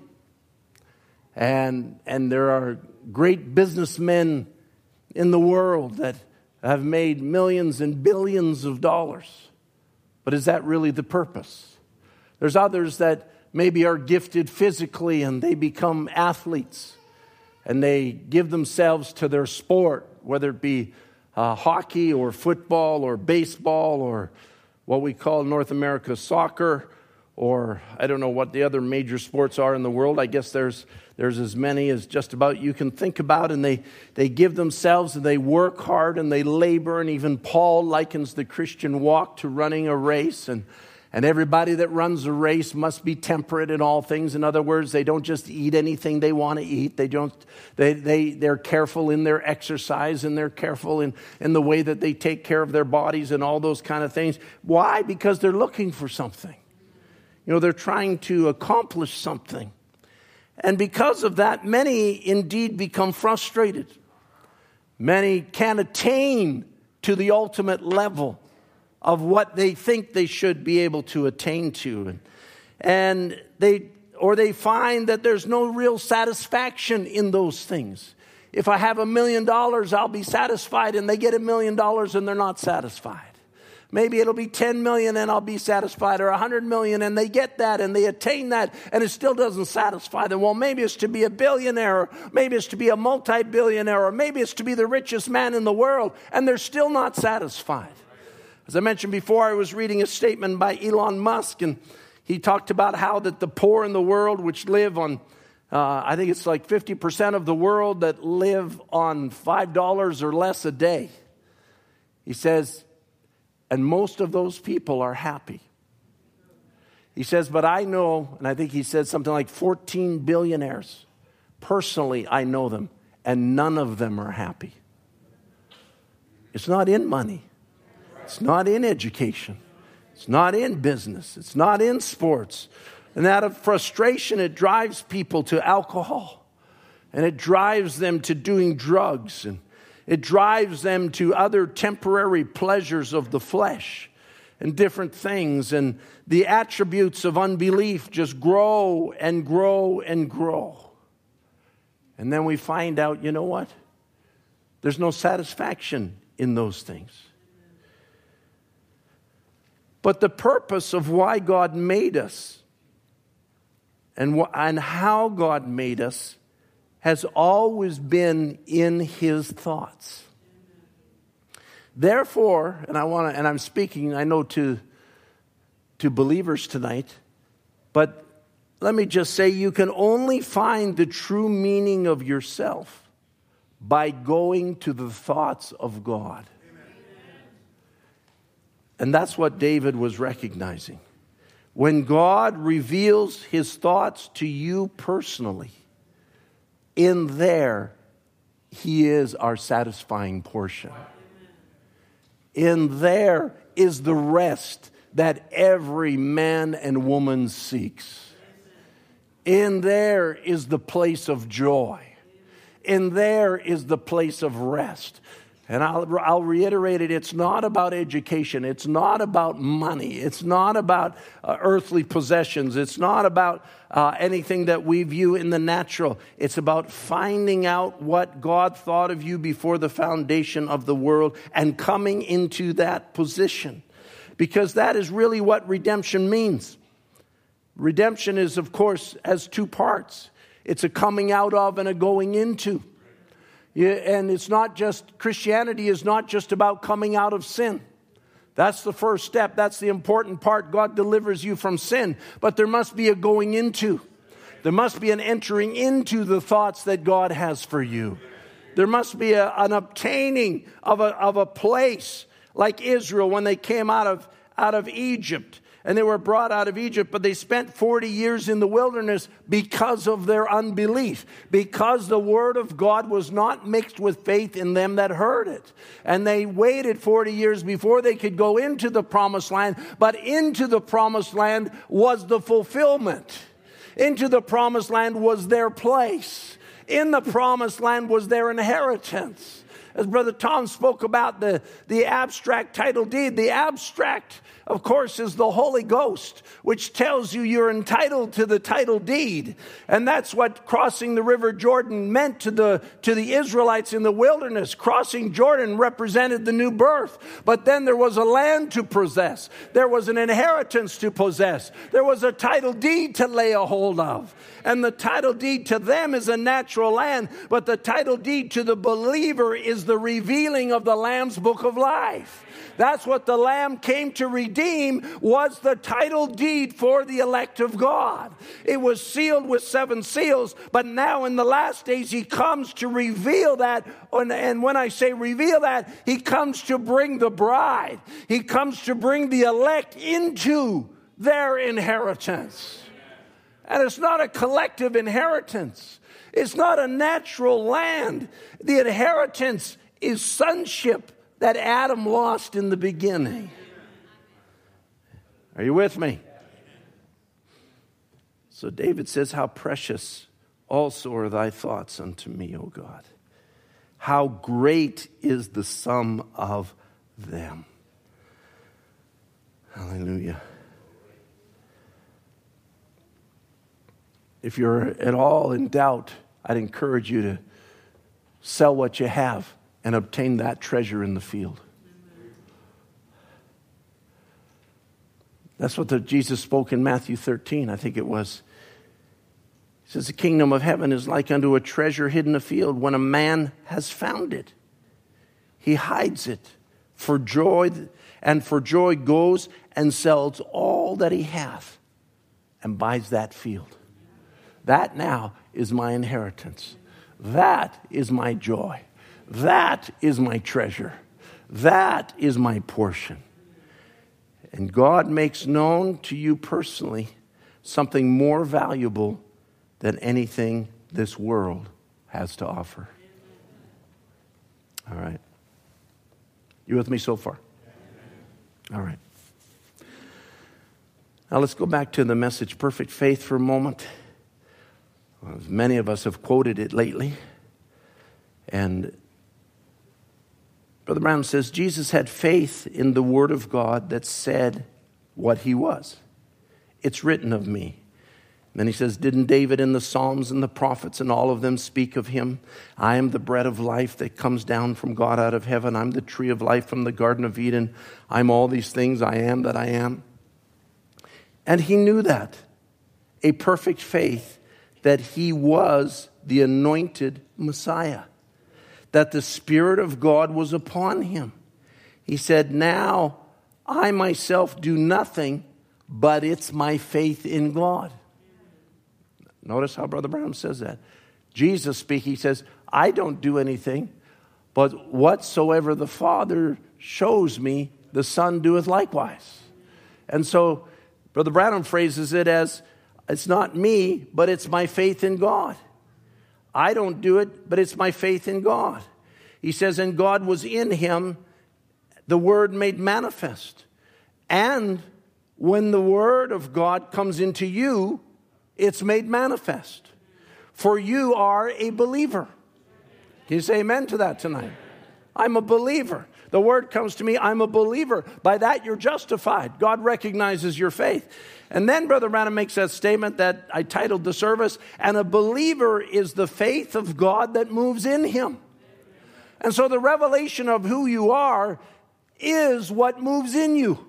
And, and there are great businessmen in the world that have made millions and billions of dollars. But is that really the purpose? There's others that maybe are gifted physically and they become athletes and they give themselves to their sport, whether it be uh, hockey or football or baseball or what we call North America soccer or I don't know what the other major sports are in the world. I guess there's, there's as many as just about you can think about. And they, they give themselves and they work hard and they labor. And even Paul likens the Christian walk to running a race. And, and everybody that runs a race must be temperate in all things. In other words, they don't just eat anything they want to eat. They don't, they, they, they're careful in their exercise and they're careful in, in the way that they take care of their bodies and all those kind of things. Why? Because they're looking for something. You know, they're trying to accomplish something. And because of that, many indeed become frustrated. Many can't attain to the ultimate level of what they think they should be able to attain to. And they, or they find that there's no real satisfaction in those things. If I have a million dollars, I'll be satisfied, and they get a million dollars and they're not satisfied. Maybe it'll be 10 million and I'll be satisfied, or 100 million and they get that and they attain that and it still doesn't satisfy them. Well, maybe it's to be a billionaire, or maybe it's to be a multi billionaire, or maybe it's to be the richest man in the world, and they're still not satisfied. As I mentioned before, I was reading a statement by Elon Musk, and he talked about how that the poor in the world, which live on uh, I think it's like 50% of the world that live on $5 or less a day. He says and most of those people are happy. He says, But I know, and I think he said something like 14 billionaires. Personally, I know them, and none of them are happy. It's not in money, it's not in education, it's not in business, it's not in sports. And out of frustration, it drives people to alcohol, and it drives them to doing drugs and it drives them to other temporary pleasures of the flesh and different things. And the attributes of unbelief just grow and grow and grow. And then we find out, you know what? There's no satisfaction in those things. But the purpose of why God made us and, wh- and how God made us has always been in his thoughts. Therefore, and I want to, and I'm speaking, I know to, to believers tonight, but let me just say you can only find the true meaning of yourself by going to the thoughts of God. And that's what David was recognizing. When God reveals his thoughts to you personally, in there, He is our satisfying portion. In there is the rest that every man and woman seeks. In there is the place of joy. In there is the place of rest. And I'll, I'll reiterate it it's not about education, it's not about money, it's not about uh, earthly possessions, it's not about uh, anything that we view in the natural. It's about finding out what God thought of you before the foundation of the world and coming into that position. Because that is really what redemption means. Redemption is, of course, has two parts it's a coming out of and a going into. And it's not just, Christianity is not just about coming out of sin. That's the first step. That's the important part. God delivers you from sin. But there must be a going into. There must be an entering into the thoughts that God has for you. There must be a, an obtaining of a, of a place like Israel when they came out of, out of Egypt and they were brought out of Egypt, but they spent 40 years in the wilderness because of their unbelief, because the word of God was not mixed with faith in them that heard it. And they waited 40 years before they could go into the promised land, but into the promised land was the fulfillment. Into the promised land was their place. In the promised land was their inheritance as Brother Tom spoke about the, the abstract title deed, the abstract of course, is the Holy Ghost, which tells you you're entitled to the title deed. And that's what crossing the River Jordan meant to the, to the Israelites in the wilderness. Crossing Jordan represented the new birth. But then there was a land to possess, there was an inheritance to possess, there was a title deed to lay a hold of. And the title deed to them is a natural land, but the title deed to the believer is the revealing of the Lamb's book of life. That's what the Lamb came to redeem was the title deed for the elect of God. It was sealed with seven seals, but now in the last days he comes to reveal that. And when I say reveal that, he comes to bring the bride. He comes to bring the elect into their inheritance. And it's not a collective inheritance. It's not a natural land. The inheritance is sonship that Adam lost in the beginning. Are you with me? So David says, How precious also are thy thoughts unto me, O God. How great is the sum of them. Hallelujah. If you're at all in doubt, I'd encourage you to sell what you have and obtain that treasure in the field. That's what the, Jesus spoke in Matthew 13, I think it was. He says, The kingdom of heaven is like unto a treasure hidden in a field when a man has found it. He hides it for joy, and for joy goes and sells all that he hath and buys that field. That now is my inheritance. That is my joy. That is my treasure. That is my portion. And God makes known to you personally something more valuable than anything this world has to offer. All right. You with me so far? All right. Now let's go back to the message Perfect Faith for a moment. Well, many of us have quoted it lately. And Brother Branham says Jesus had faith in the Word of God that said what he was. It's written of me. Then he says, Didn't David in the Psalms and the prophets and all of them speak of him? I am the bread of life that comes down from God out of heaven. I'm the tree of life from the Garden of Eden. I'm all these things. I am that I am. And he knew that. A perfect faith that he was the anointed Messiah that the Spirit of God was upon him. He said, Now I myself do nothing, but it's my faith in God. Notice how Brother Branham says that. Jesus speaking, he says, I don't do anything, but whatsoever the Father shows me, the Son doeth likewise. And so Brother Branham phrases it as, it's not me, but it's my faith in God. I don't do it, but it's my faith in God. He says, and God was in him, the word made manifest. And when the word of God comes into you, it's made manifest. For you are a believer. Can you say amen to that tonight? I'm a believer. The word comes to me, I'm a believer. By that, you're justified. God recognizes your faith. And then Brother Branham makes that statement that I titled the service, and a believer is the faith of God that moves in him. And so the revelation of who you are is what moves in you.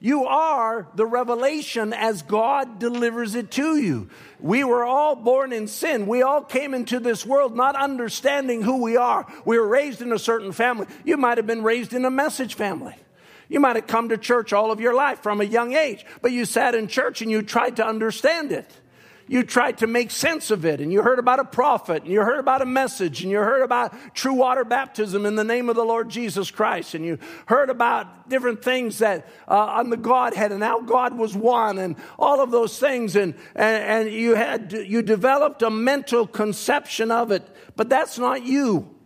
You are the revelation as God delivers it to you. We were all born in sin. We all came into this world not understanding who we are. We were raised in a certain family. You might have been raised in a message family. You might have come to church all of your life from a young age, but you sat in church and you tried to understand it. You tried to make sense of it and you heard about a prophet and you heard about a message and you heard about true water baptism in the name of the Lord Jesus Christ and you heard about different things that uh, on the Godhead and how God was one and all of those things and, and, and you had you developed a mental conception of it but that's not you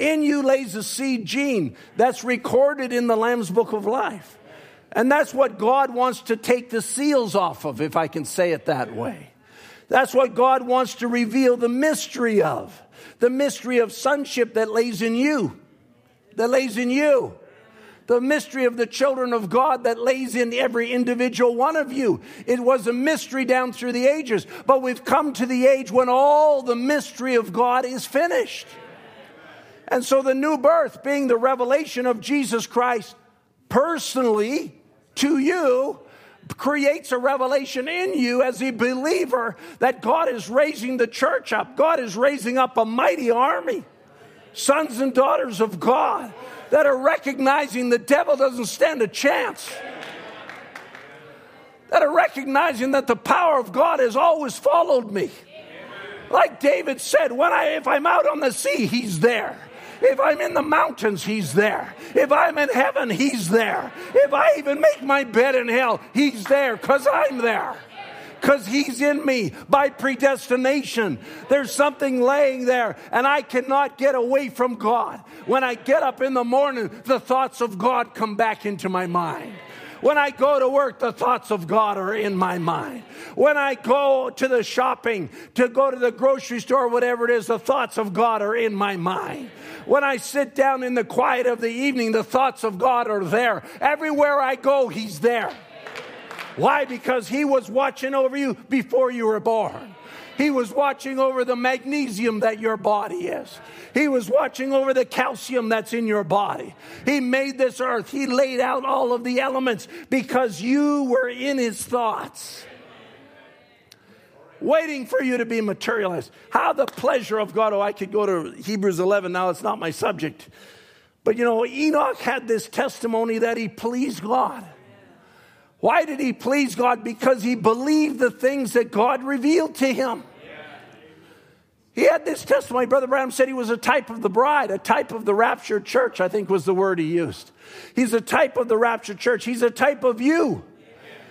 in you lays a seed gene that's recorded in the Lamb's Book of Life. And that's what God wants to take the seals off of, if I can say it that way. That's what God wants to reveal the mystery of. The mystery of sonship that lays in you. That lays in you. The mystery of the children of God that lays in every individual one of you. It was a mystery down through the ages, but we've come to the age when all the mystery of God is finished. And so the new birth being the revelation of Jesus Christ personally to you creates a revelation in you as a believer that God is raising the church up. God is raising up a mighty army, sons and daughters of God that are recognizing the devil doesn't stand a chance. That are recognizing that the power of God has always followed me. Like David said, when I if I'm out on the sea, he's there. If I'm in the mountains, He's there. If I'm in heaven, He's there. If I even make my bed in hell, He's there because I'm there. Because He's in me by predestination. There's something laying there, and I cannot get away from God. When I get up in the morning, the thoughts of God come back into my mind. When I go to work, the thoughts of God are in my mind. When I go to the shopping, to go to the grocery store, whatever it is, the thoughts of God are in my mind. When I sit down in the quiet of the evening, the thoughts of God are there. Everywhere I go, He's there. Why? Because He was watching over you before you were born. He was watching over the magnesium that your body is. He was watching over the calcium that's in your body. He made this earth. He laid out all of the elements because you were in His thoughts. Waiting for you to be materialized. How the pleasure of God. Oh, I could go to Hebrews 11 now, it's not my subject. But you know, Enoch had this testimony that he pleased God. Why did he please God? Because he believed the things that God revealed to him. He had this testimony. Brother Branham said he was a type of the bride, a type of the raptured church, I think was the word he used. He's a type of the raptured church. He's a type of you.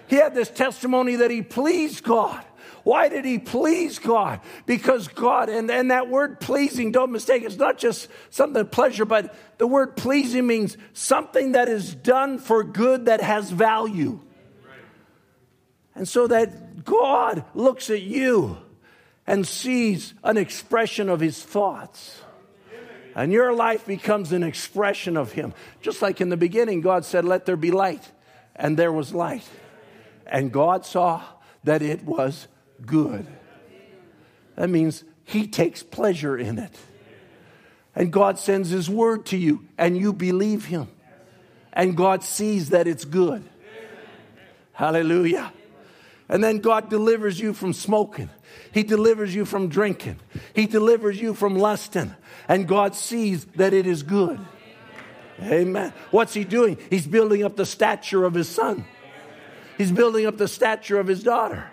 He had this testimony that he pleased God. Why did he please God? Because God, and, and that word pleasing, don't mistake, it's not just something pleasure, but the word pleasing means something that is done for good that has value. And so that God looks at you and sees an expression of his thoughts. And your life becomes an expression of him. Just like in the beginning, God said, Let there be light. And there was light. And God saw that it was good. That means he takes pleasure in it. And God sends his word to you, and you believe him. And God sees that it's good. Hallelujah. And then God delivers you from smoking. He delivers you from drinking. He delivers you from lusting. And God sees that it is good. Amen. What's He doing? He's building up the stature of His son, He's building up the stature of His daughter.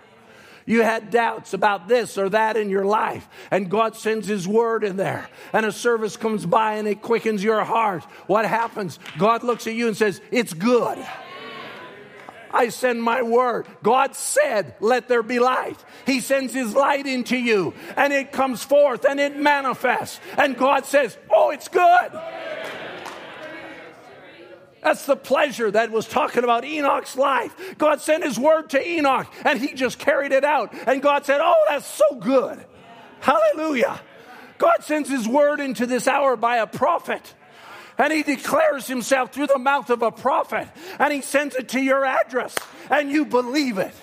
You had doubts about this or that in your life, and God sends His word in there, and a service comes by and it quickens your heart. What happens? God looks at you and says, It's good. I send my word. God said, Let there be light. He sends His light into you, and it comes forth and it manifests. And God says, Oh, it's good. That's the pleasure that was talking about Enoch's life. God sent his word to Enoch and he just carried it out. And God said, Oh, that's so good. Hallelujah. God sends his word into this hour by a prophet and he declares himself through the mouth of a prophet and he sends it to your address and you believe it.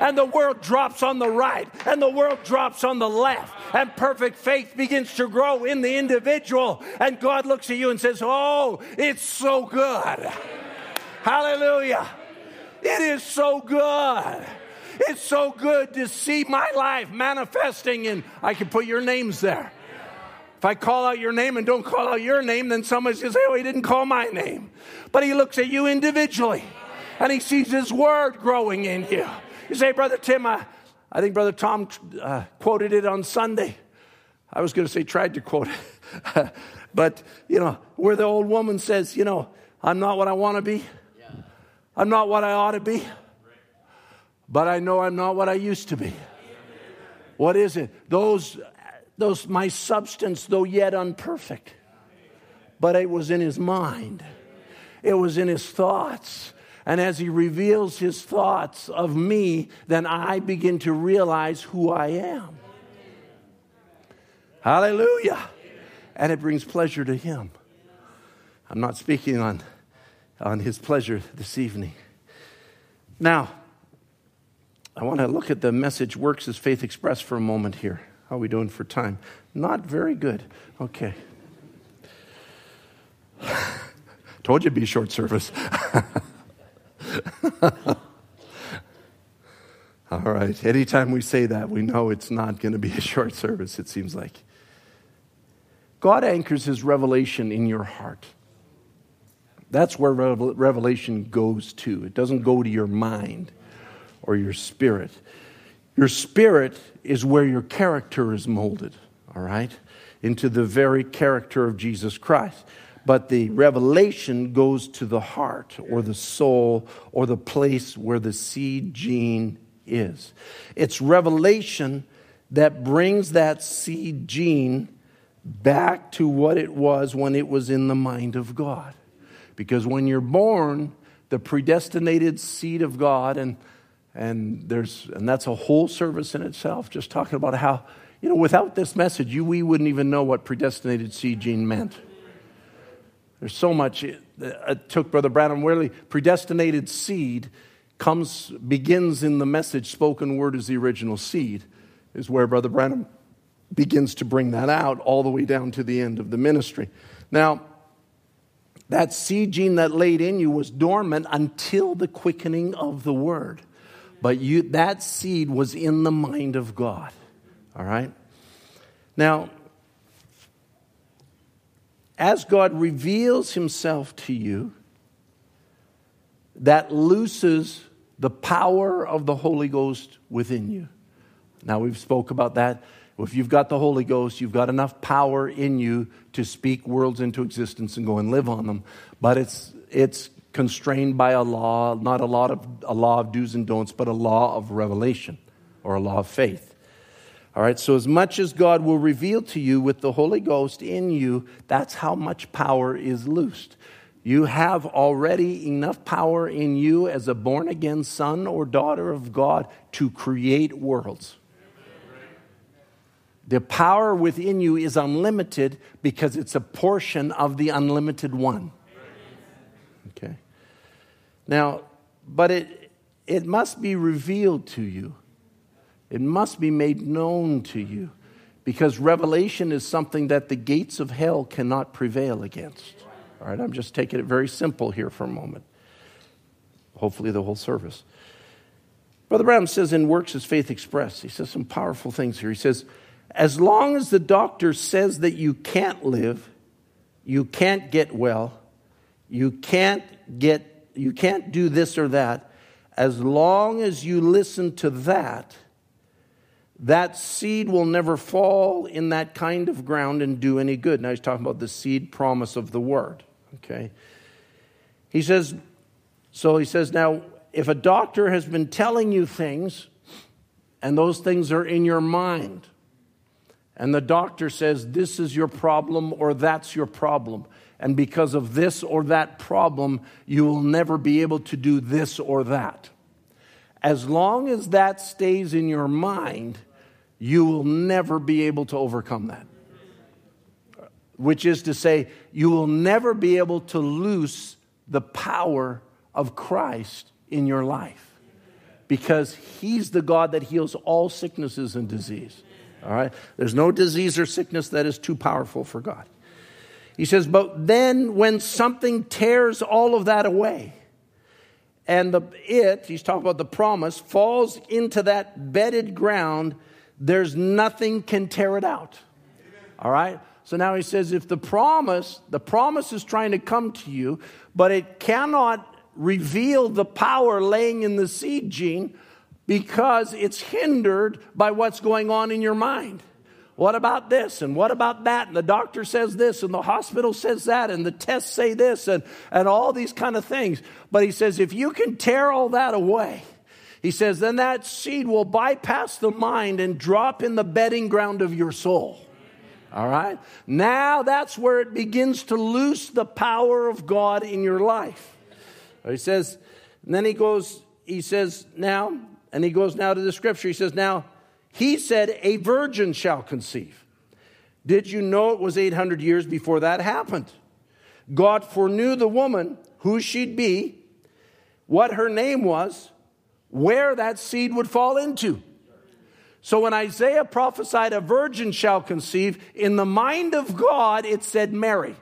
And the world drops on the right and the world drops on the left, and perfect faith begins to grow in the individual. And God looks at you and says, Oh, it's so good. Hallelujah. It is so good. It's so good to see my life manifesting, and I can put your names there. If I call out your name and don't call out your name, then somebody's going to say, Oh, he didn't call my name. But he looks at you individually and he sees his word growing in you. You say, Brother Tim, I, I think Brother Tom uh, quoted it on Sunday. I was going to say, tried to quote it. [LAUGHS] but, you know, where the old woman says, You know, I'm not what I want to be, I'm not what I ought to be, but I know I'm not what I used to be. What is it? Those, those, my substance, though yet unperfect, but it was in his mind, it was in his thoughts. And as he reveals his thoughts of me, then I begin to realize who I am. Hallelujah. And it brings pleasure to him. I'm not speaking on, on his pleasure this evening. Now, I want to look at the message Works as Faith Expressed for a moment here. How are we doing for time? Not very good. Okay. [SIGHS] Told you it'd be short service. [LAUGHS] [LAUGHS] All right. Anytime we say that, we know it's not going to be a short service, it seems like. God anchors his revelation in your heart. That's where revelation goes to. It doesn't go to your mind or your spirit. Your spirit is where your character is molded, all right? Into the very character of Jesus Christ but the revelation goes to the heart or the soul or the place where the seed gene is. It's revelation that brings that seed gene back to what it was when it was in the mind of God. Because when you're born, the predestinated seed of God, and, and, there's, and that's a whole service in itself, just talking about how, you know, without this message, you, we wouldn't even know what predestinated seed gene meant. There's so much. It, it uh, took Brother Branham Worley. Predestinated seed comes, begins in the message, spoken word is the original seed, is where Brother Branham begins to bring that out all the way down to the end of the ministry. Now, that seed gene that laid in you was dormant until the quickening of the word. But you, that seed was in the mind of God. All right? Now, as God reveals himself to you, that looses the power of the Holy Ghost within you. Now we've spoke about that. If you've got the Holy Ghost, you've got enough power in you to speak worlds into existence and go and live on them. But it's it's constrained by a law, not a lot of a law of do's and don'ts, but a law of revelation or a law of faith. All right, so as much as God will reveal to you with the Holy Ghost in you, that's how much power is loosed. You have already enough power in you as a born again son or daughter of God to create worlds. The power within you is unlimited because it's a portion of the unlimited one. Okay. Now, but it, it must be revealed to you. It must be made known to you because revelation is something that the gates of hell cannot prevail against. All right, I'm just taking it very simple here for a moment. Hopefully, the whole service. Brother Branham says in Works as Faith Expressed, he says some powerful things here. He says, as long as the doctor says that you can't live, you can't get well, you can't get, you can't do this or that, as long as you listen to that, that seed will never fall in that kind of ground and do any good. Now he's talking about the seed promise of the word. Okay. He says, so he says, now, if a doctor has been telling you things and those things are in your mind, and the doctor says, this is your problem or that's your problem, and because of this or that problem, you will never be able to do this or that. As long as that stays in your mind, you will never be able to overcome that. Which is to say, you will never be able to loose the power of Christ in your life because He's the God that heals all sicknesses and disease. All right? There's no disease or sickness that is too powerful for God. He says, but then when something tears all of that away, and the it, he's talking about the promise, falls into that bedded ground, there's nothing can tear it out. All right? So now he says if the promise, the promise is trying to come to you, but it cannot reveal the power laying in the seed gene because it's hindered by what's going on in your mind. What about this? And what about that? And the doctor says this, and the hospital says that, and the tests say this, and, and all these kind of things. But he says, if you can tear all that away, he says, then that seed will bypass the mind and drop in the bedding ground of your soul. All right? Now that's where it begins to loose the power of God in your life. He says, and then he goes, he says, now, and he goes now to the scripture. He says, now, he said, A virgin shall conceive. Did you know it was 800 years before that happened? God foreknew the woman, who she'd be, what her name was, where that seed would fall into. So when Isaiah prophesied, A virgin shall conceive, in the mind of God, it said Mary.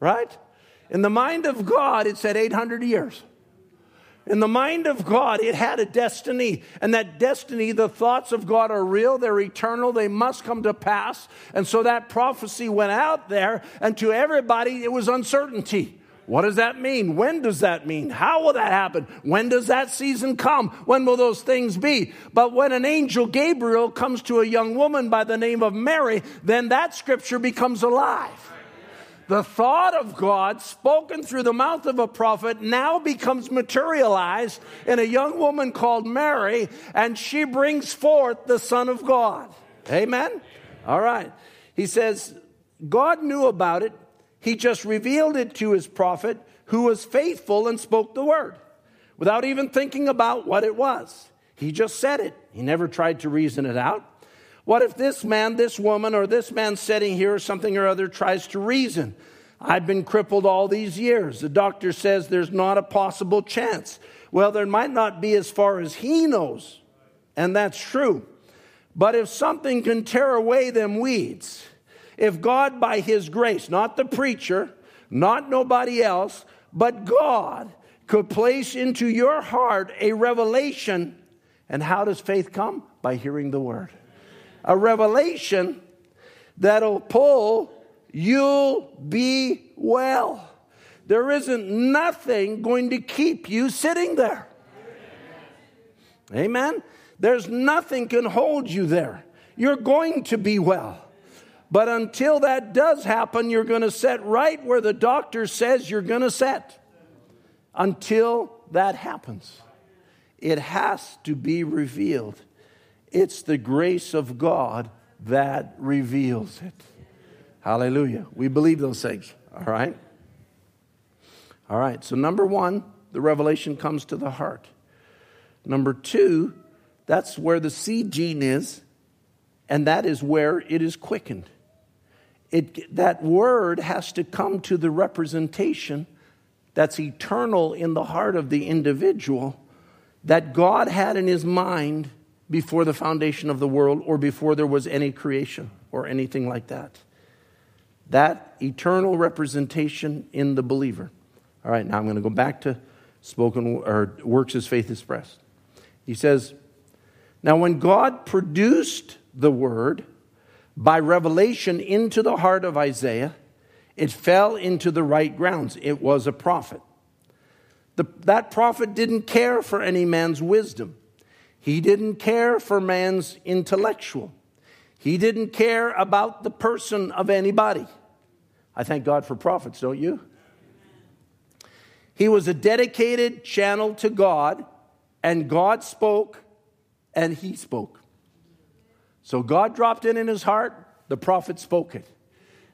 Right? In the mind of God, it said 800 years. In the mind of God, it had a destiny. And that destiny, the thoughts of God are real, they're eternal, they must come to pass. And so that prophecy went out there, and to everybody, it was uncertainty. What does that mean? When does that mean? How will that happen? When does that season come? When will those things be? But when an angel Gabriel comes to a young woman by the name of Mary, then that scripture becomes alive the thought of God spoken through the mouth of a prophet now becomes materialized in a young woman called Mary, and she brings forth the Son of God. Amen? All right. He says, God knew about it. He just revealed it to his prophet, who was faithful and spoke the word without even thinking about what it was. He just said it. He never tried to reason it out. What if this man, this woman, or this man sitting here or something or other tries to reason? I've been crippled all these years. The doctor says there's not a possible chance. Well, there might not be as far as he knows, and that's true. But if something can tear away them weeds, if God, by His grace, not the preacher, not nobody else, but God, could place into your heart a revelation, and how does faith come? By hearing the word a revelation that'll pull, you'll be well. There isn't nothing going to keep you sitting there. Amen. There's nothing can hold you there. You're going to be well. But until that does happen, you're going to set right where the doctor says you're going to set. Until that happens, it has to be revealed. It's the grace of God that reveals it. Hallelujah. We believe those things. All right? All right. So, number one, the revelation comes to the heart. Number two, that's where the seed gene is, and that is where it is quickened. It, that word has to come to the representation that's eternal in the heart of the individual that God had in his mind before the foundation of the world or before there was any creation or anything like that. That eternal representation in the believer. All right, now I'm going to go back to spoken or works as faith expressed. He says, Now when God produced the word by revelation into the heart of Isaiah, it fell into the right grounds. It was a prophet. The, that prophet didn't care for any man's wisdom. He didn't care for man's intellectual. He didn't care about the person of anybody. I thank God for prophets, don't you? He was a dedicated channel to God, and God spoke, and he spoke. So God dropped in in his heart, the prophet spoke it.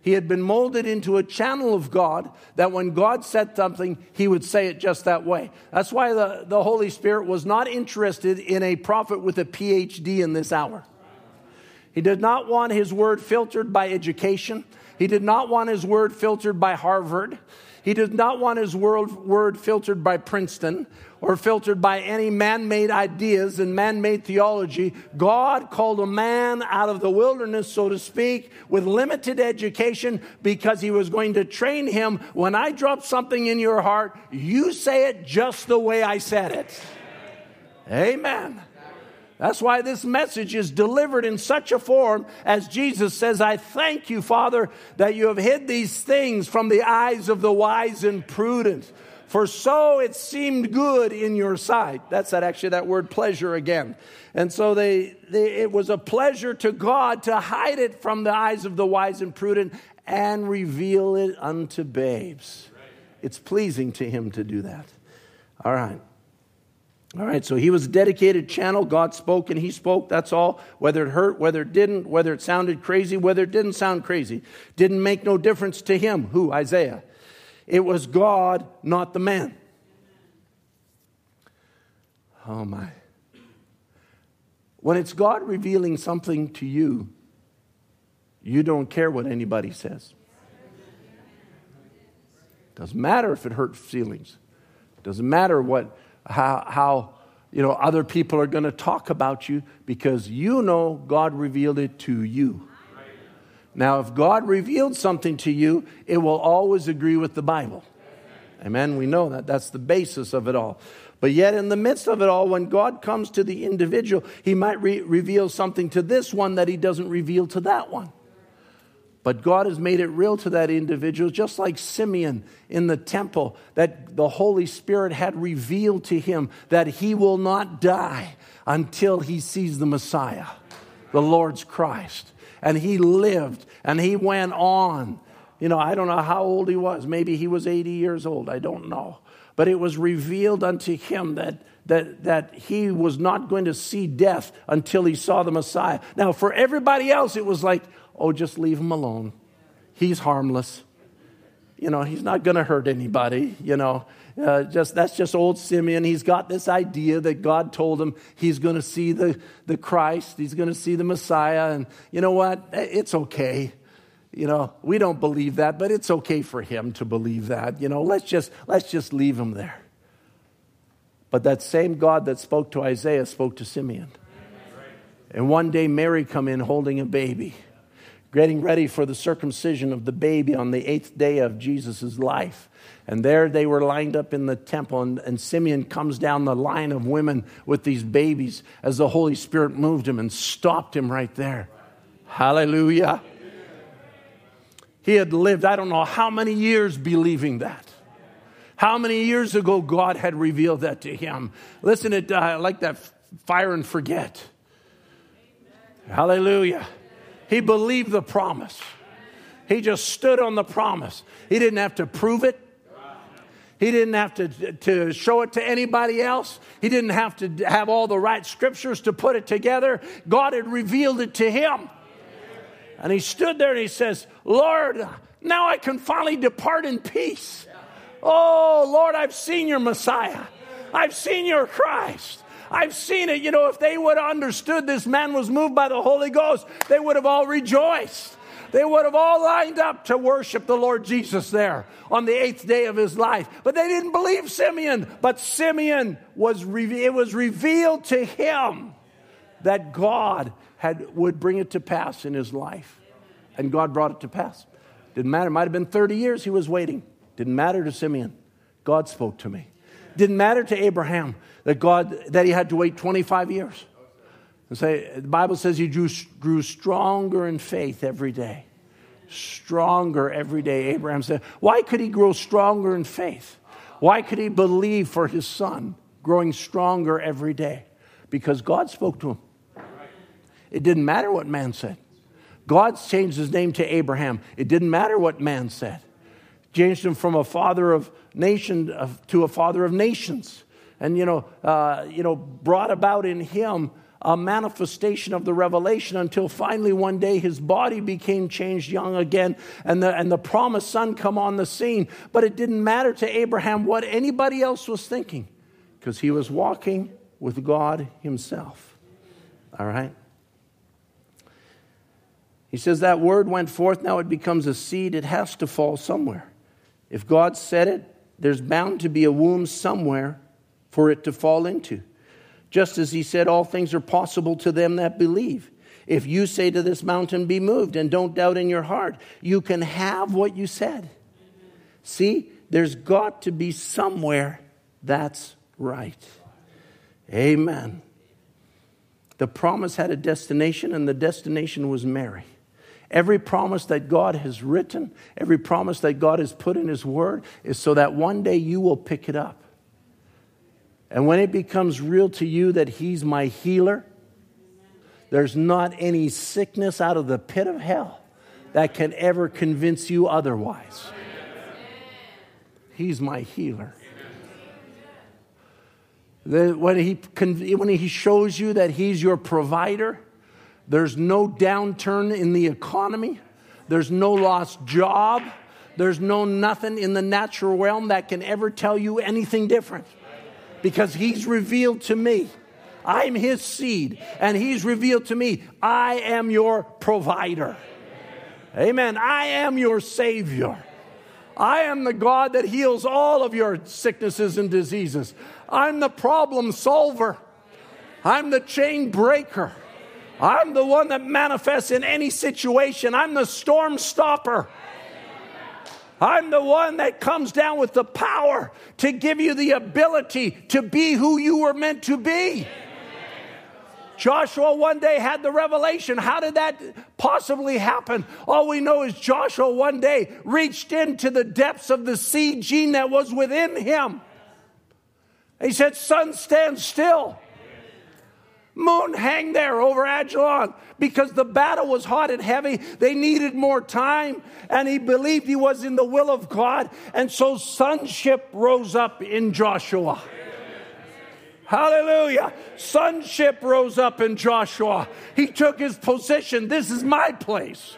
He had been molded into a channel of God that when God said something, he would say it just that way. That's why the, the Holy Spirit was not interested in a prophet with a PhD in this hour. He did not want his word filtered by education. He did not want his word filtered by Harvard. He did not want his word filtered by Princeton or filtered by any man made ideas and man made theology. God called a man out of the wilderness, so to speak, with limited education because he was going to train him. When I drop something in your heart, you say it just the way I said it. Amen. That's why this message is delivered in such a form as Jesus says, I thank you, Father, that you have hid these things from the eyes of the wise and prudent. For so it seemed good in your sight. That's that actually that word pleasure again. And so they, they, it was a pleasure to God to hide it from the eyes of the wise and prudent and reveal it unto babes. It's pleasing to him to do that. All right. All right, so he was a dedicated channel. God spoke and he spoke. That's all. Whether it hurt, whether it didn't, whether it sounded crazy, whether it didn't sound crazy, didn't make no difference to him. Who? Isaiah. It was God, not the man. Oh my. When it's God revealing something to you, you don't care what anybody says. Doesn't matter if it hurts feelings. Doesn't matter what how, how you know, other people are going to talk about you because you know God revealed it to you. Now, if God revealed something to you, it will always agree with the Bible. Amen. We know that. That's the basis of it all. But yet, in the midst of it all, when God comes to the individual, he might re- reveal something to this one that he doesn't reveal to that one. But God has made it real to that individual, just like Simeon in the temple, that the Holy Spirit had revealed to him that he will not die until he sees the Messiah, the Lord's Christ. And he lived and he went on. You know, I don't know how old he was. Maybe he was 80 years old. I don't know. But it was revealed unto him that, that, that he was not going to see death until he saw the Messiah. Now, for everybody else, it was like, oh, just leave him alone. He's harmless. You know, he's not going to hurt anybody. You know, uh, just that's just old Simeon. He's got this idea that God told him he's going to see the, the Christ, he's going to see the Messiah. And you know what? It's okay. You know, we don't believe that, but it's okay for him to believe that. You know, let's just let's just leave him there. But that same God that spoke to Isaiah spoke to Simeon. And one day Mary come in holding a baby getting ready for the circumcision of the baby on the eighth day of Jesus' life. And there they were lined up in the temple, and, and, Simeon comes down the line of women with these babies as the Holy Spirit moved him and stopped him right there. Hallelujah. He had lived, I don't know how many years believing that. How many years ago God had revealed that to him? Listen, it uh, like that fire and forget. Hallelujah. He believed the promise. He just stood on the promise. He didn't have to prove it. He didn't have to, to show it to anybody else. He didn't have to have all the right scriptures to put it together. God had revealed it to him. And he stood there and he says, Lord, now I can finally depart in peace. Oh, Lord, I've seen your Messiah. I've seen your Christ. I've seen it. You know, if they would have understood this man was moved by the Holy Ghost, they would have all rejoiced. They would have all lined up to worship the Lord Jesus there on the eighth day of his life. But they didn't believe Simeon. But Simeon was, re- it was revealed to him that God had, would bring it to pass in his life. And God brought it to pass. Didn't matter. Might have been 30 years he was waiting. Didn't matter to Simeon. God spoke to me. Didn't matter to Abraham that God that he had to wait 25 years. And say the Bible says he grew, grew stronger in faith every day. Stronger every day. Abraham said, Why could he grow stronger in faith? Why could he believe for his son, growing stronger every day? Because God spoke to him. It didn't matter what man said. God changed his name to Abraham. It didn't matter what man said. Changed him from a father of nation to a father of nations and you know, uh, you know, brought about in him a manifestation of the revelation until finally one day his body became changed young again and the, and the promised son come on the scene but it didn't matter to abraham what anybody else was thinking because he was walking with god himself all right He says that word went forth, now it becomes a seed. It has to fall somewhere. If God said it, there's bound to be a womb somewhere for it to fall into. Just as he said, all things are possible to them that believe. If you say to this mountain, be moved, and don't doubt in your heart, you can have what you said. See, there's got to be somewhere that's right. Amen. The promise had a destination, and the destination was Mary. Every promise that God has written, every promise that God has put in His Word, is so that one day you will pick it up. And when it becomes real to you that He's my healer, there's not any sickness out of the pit of hell that can ever convince you otherwise. He's my healer. When he, when he shows you that He's your provider, there's no downturn in the economy, there's no lost job, there's no nothing in the natural realm that can ever tell you anything different because He's revealed to me. I'm His seed, and He's revealed to me, I am your provider. Amen. I am your Savior. I am the God that heals all of your sicknesses and diseases. I'm the problem solver. I'm the chain breaker. I'm the one that manifests in any situation. I'm the storm stopper. I'm the one that comes down with the power to give you the ability to be who you were meant to be. Joshua one day had the revelation. How did that possibly happen? All we know is Joshua one day reached into the depths of the seed gene that was within him. He said, Sun, stand still. Moon, hang there over Ajalon because the battle was hot and heavy. They needed more time, and he believed he was in the will of God. And so sonship rose up in Joshua. Hallelujah. Sonship rose up in Joshua. He took his position. This is my place.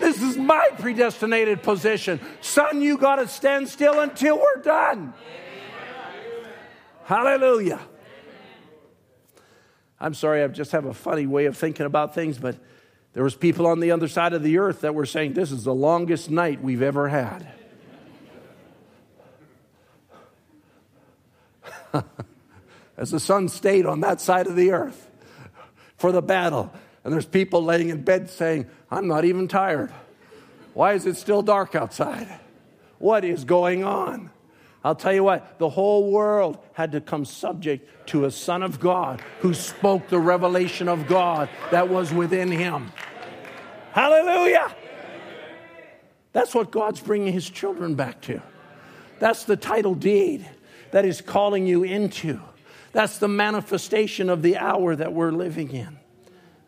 This is my predestinated position. Sun, you got to stand still until we're done. Hallelujah. I'm sorry, I just have a funny way of thinking about things, but there was people on the other side of the earth that were saying this is the longest night we've ever had. [LAUGHS] As the sun stayed on that side of the earth for the battle. And there's people laying in bed saying, I'm not even tired. Why is it still dark outside? What is going on? I'll tell you what, the whole world had to come subject to a Son of God who spoke the revelation of God that was within him. Hallelujah! That's what God's bringing his children back to. That's the title deed that is calling you into. That's the manifestation of the hour that we're living in.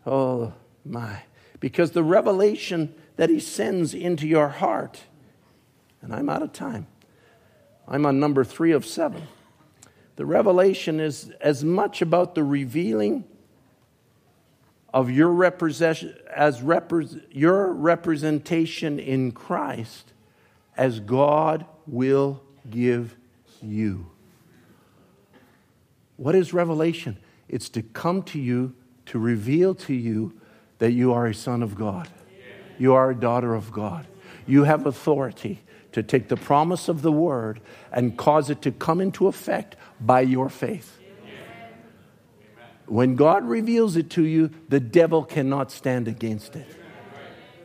Oh, my. Because the revelation that he sends into your heart, and I'm out of time I'm on number three of seven. The revelation is as much about the revealing of your, representation, as repre- your representation in Christ as God will give you. What is revelation? It's to come to you, to reveal to you that you are a son of God. You are a daughter of God. You have authority to take the promise of the word and cause it to come into effect by your faith. When God reveals it to you, the devil cannot stand against it.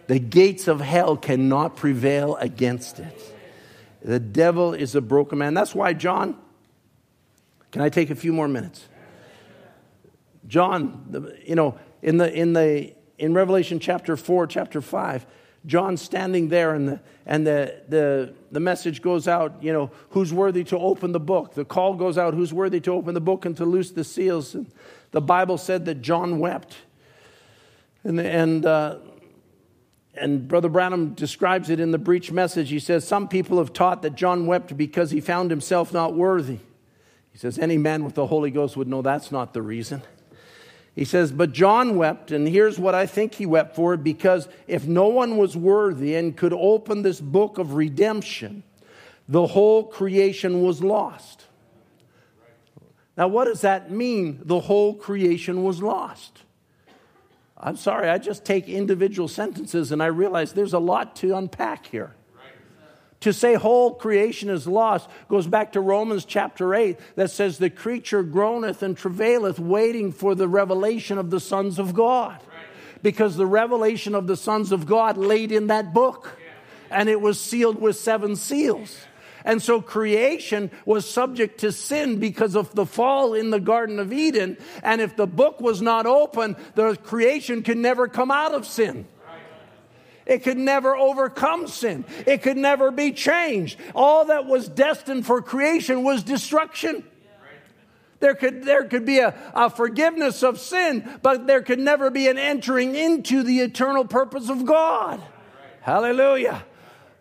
The gates of hell cannot prevail against it. The devil is a broken man. That's why John, can I take a few more minutes? John, you know, in the in the in Revelation chapter 4, chapter 5, John standing there, and, the, and the, the, the message goes out, you know, who's worthy to open the book? The call goes out, who's worthy to open the book and to loose the seals? And the Bible said that John wept. And, and, uh, and Brother Branham describes it in the breach message. He says, Some people have taught that John wept because he found himself not worthy. He says, Any man with the Holy Ghost would know that's not the reason. He says, But John wept, and here's what I think he wept for because if no one was worthy and could open this book of redemption, the whole creation was lost. Now, what does that mean? The whole creation was lost. I'm sorry, I just take individual sentences and I realize there's a lot to unpack here. To say whole creation is lost goes back to Romans chapter 8 that says, The creature groaneth and travaileth, waiting for the revelation of the sons of God. Because the revelation of the sons of God laid in that book, and it was sealed with seven seals. And so creation was subject to sin because of the fall in the Garden of Eden. And if the book was not open, the creation could never come out of sin. It could never overcome sin. It could never be changed. All that was destined for creation was destruction. There could, there could be a, a forgiveness of sin, but there could never be an entering into the eternal purpose of God. Hallelujah.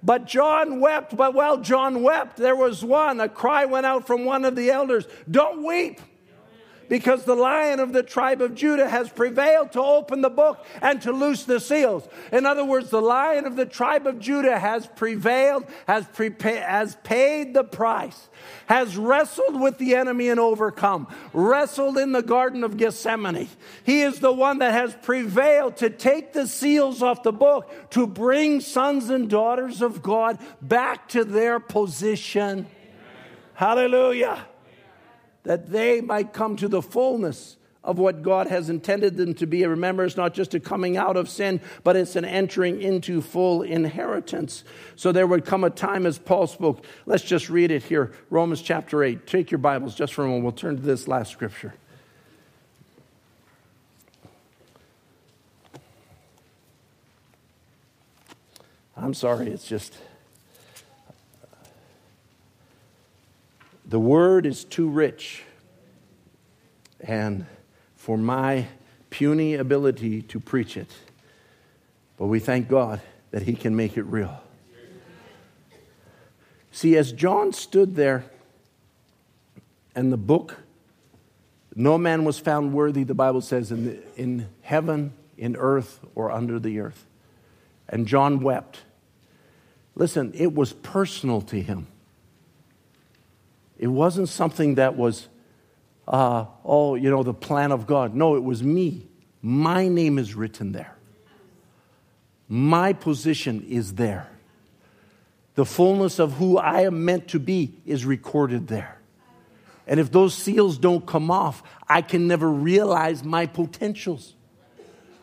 But John wept. But while John wept, there was one, a cry went out from one of the elders Don't weep because the lion of the tribe of Judah has prevailed to open the book and to loose the seals. In other words, the lion of the tribe of Judah has prevailed, has, has paid the price, has wrestled with the enemy and overcome, wrestled in the Garden of Gethsemane. He is the one that has prevailed to take the seals off the book, to bring sons and daughters of God back to their position. Hallelujah that they might come to the fullness of what God has intended them to be. Remember, it's not just a coming out of sin, but it's an entering into full inheritance. So there would come a time as Paul spoke. Let's just read it here Romans chapter 8. Take your Bibles just for a moment. We'll turn to this last scripture. I'm sorry, it's just. The word is too rich. And for my puny ability to preach it. But we thank God that He can make it real. See, as John stood there and the book, no man was found worthy, the Bible says, in, the, in heaven, in earth, or under the earth. And John wept. Listen, it was personal to him. It wasn't something that was, uh, oh, you know, the plan of God. No, it was me. My name is written there. My position is there. The fullness of who I am meant to be is recorded there. And if those seals don't come off, I can never realize my potentials.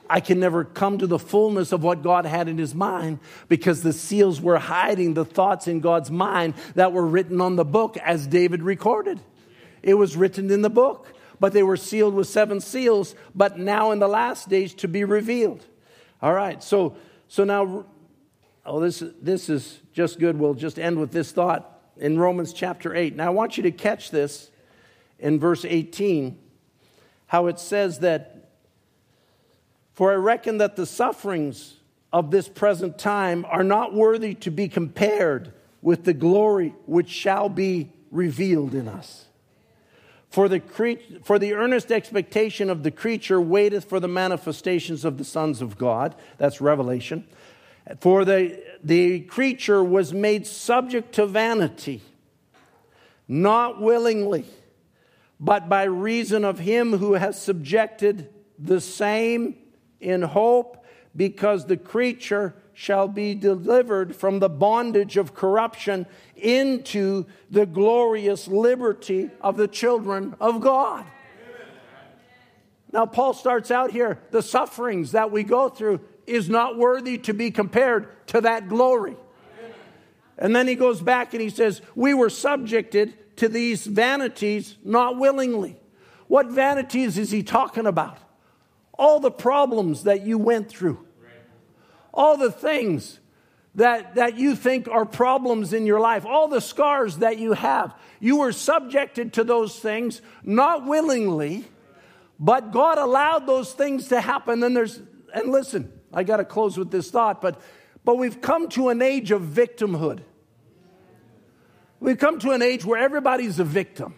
I can never come to the fullness of what God had in his mind because the seals were hiding the thoughts in God's mind that were written on the book as David recorded. It was written in the book, but they were sealed with seven seals, but now in the last days to be revealed. All right, so so now oh this this is just good. We'll just end with this thought in Romans chapter 8. Now I want you to catch this in verse 18 how it says that for I reckon that the sufferings of this present time are not worthy to be compared with the glory which shall be revealed in us. For the, cre- for the earnest expectation of the creature waiteth for the manifestations of the sons of God. That's Revelation. For the, the creature was made subject to vanity, not willingly, but by reason of him who has subjected the same in hope, because the creature shall be delivered from the bondage of corruption into the glorious liberty of the children of God. Now, Paul starts out here the sufferings that we go through is not worthy to be compared to that glory. And then he goes back and he says, We were subjected to these vanities not willingly. What vanities is he talking about? All the problems that you went through, all the things that, that you think are problems in your life, all the scars that you have. You were subjected to those things, not willingly, but God allowed those things to happen. And there's, and listen, I got to close with this thought, but, but we've come to an age of victimhood. We've come to an age where everybody's a victim.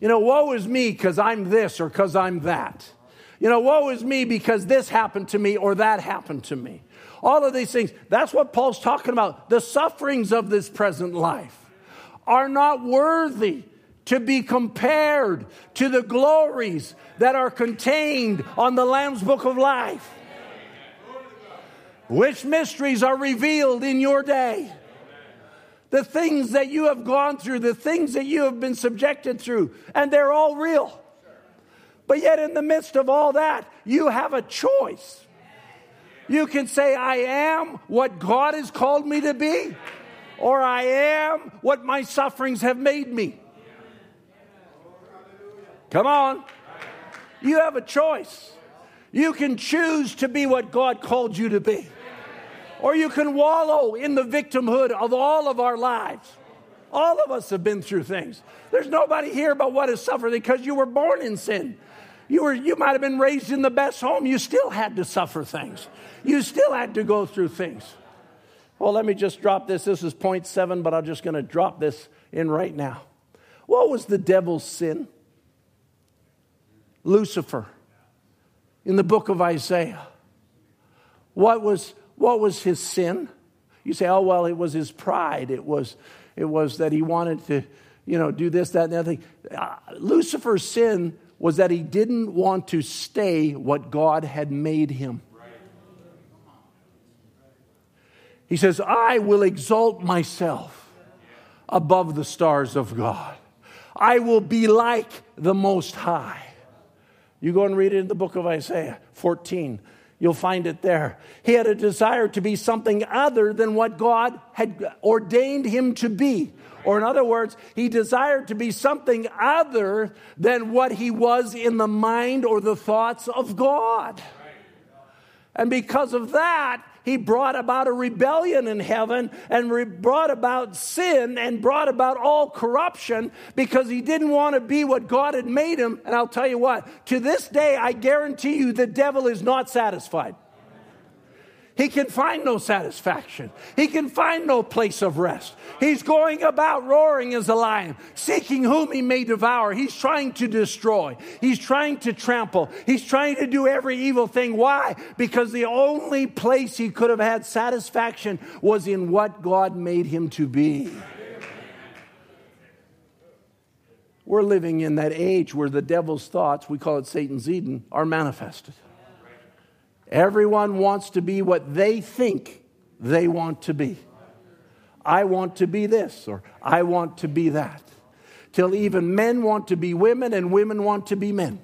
You know, woe is me because I'm this or because I'm that. You know, woe is me because this happened to me or that happened to me. All of these things. That's what Paul's talking about. The sufferings of this present life are not worthy to be compared to the glories that are contained on the Lamb's Book of Life. Which mysteries are revealed in your day? The things that you have gone through, the things that you have been subjected through, and they're all real. But yet, in the midst of all that, you have a choice. You can say, I am what God has called me to be, or I am what my sufferings have made me. Come on. You have a choice. You can choose to be what God called you to be, or you can wallow in the victimhood of all of our lives. All of us have been through things. There's nobody here but what has suffered because you were born in sin. You, were, you might have been raised in the best home. You still had to suffer things. You still had to go through things. Well, let me just drop this. This is point seven, but I'm just going to drop this in right now. What was the devil's sin? Lucifer in the book of Isaiah. What was, what was his sin? You say, oh, well, it was his pride. It was, it was that he wanted to, you know, do this, that, and the other thing. Uh, Lucifer's sin was that he didn't want to stay what God had made him. He says, I will exalt myself above the stars of God. I will be like the Most High. You go and read it in the book of Isaiah 14. You'll find it there. He had a desire to be something other than what God had ordained him to be. Or, in other words, he desired to be something other than what he was in the mind or the thoughts of God. And because of that, he brought about a rebellion in heaven and re- brought about sin and brought about all corruption because he didn't want to be what God had made him. And I'll tell you what, to this day, I guarantee you the devil is not satisfied. He can find no satisfaction. He can find no place of rest. He's going about roaring as a lion, seeking whom he may devour. He's trying to destroy. He's trying to trample. He's trying to do every evil thing. Why? Because the only place he could have had satisfaction was in what God made him to be. We're living in that age where the devil's thoughts, we call it Satan's Eden, are manifested. Everyone wants to be what they think they want to be. I want to be this, or I want to be that. Till even men want to be women and women want to be men.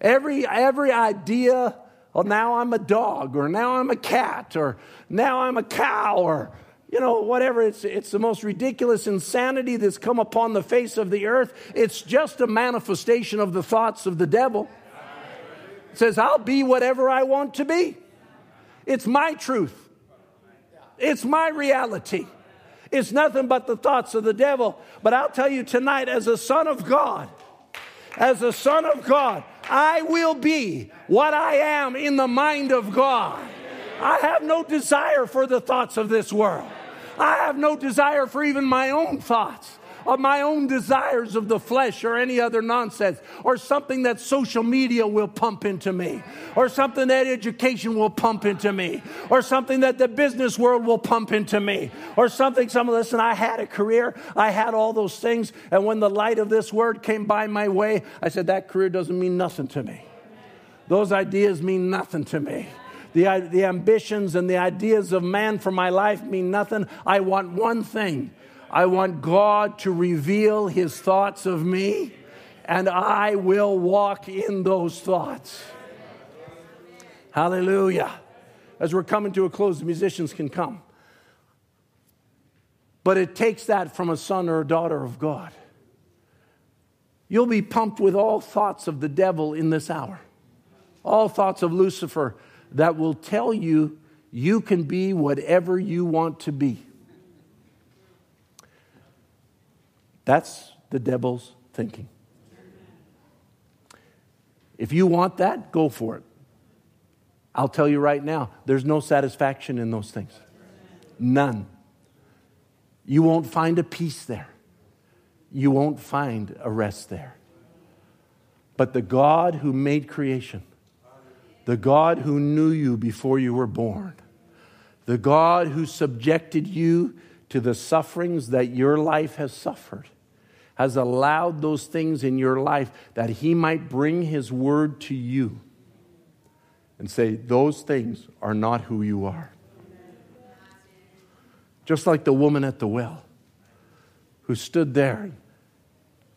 Every, every idea, well, now I'm a dog, or now I'm a cat, or now I'm a cow, or you know, whatever. It's, it's the most ridiculous insanity that's come upon the face of the earth. It's just a manifestation of the thoughts of the devil says, I'll be whatever I want to be. It's my truth, it's my reality. It's nothing but the thoughts of the devil. But I'll tell you tonight, as a son of God, as a son of God, I will be what I am in the mind of God. I have no desire for the thoughts of this world. I have no desire for even my own thoughts of my own desires of the flesh or any other nonsense or something that social media will pump into me or something that education will pump into me or something that the business world will pump into me or something some of this, and I had a career. I had all those things. And when the light of this word came by my way I said that career doesn't mean nothing to me. Those ideas mean nothing to me. The, the ambitions and the ideas of man for my life mean nothing. I want one thing I want God to reveal his thoughts of me, and I will walk in those thoughts. Hallelujah. As we're coming to a close, the musicians can come. But it takes that from a son or a daughter of God. You'll be pumped with all thoughts of the devil in this hour, all thoughts of Lucifer that will tell you you can be whatever you want to be. That's the devil's thinking. If you want that, go for it. I'll tell you right now, there's no satisfaction in those things. None. You won't find a peace there. You won't find a rest there. But the God who made creation, the God who knew you before you were born, the God who subjected you to the sufferings that your life has suffered, has allowed those things in your life that He might bring His word to you and say, Those things are not who you are. Just like the woman at the well who stood there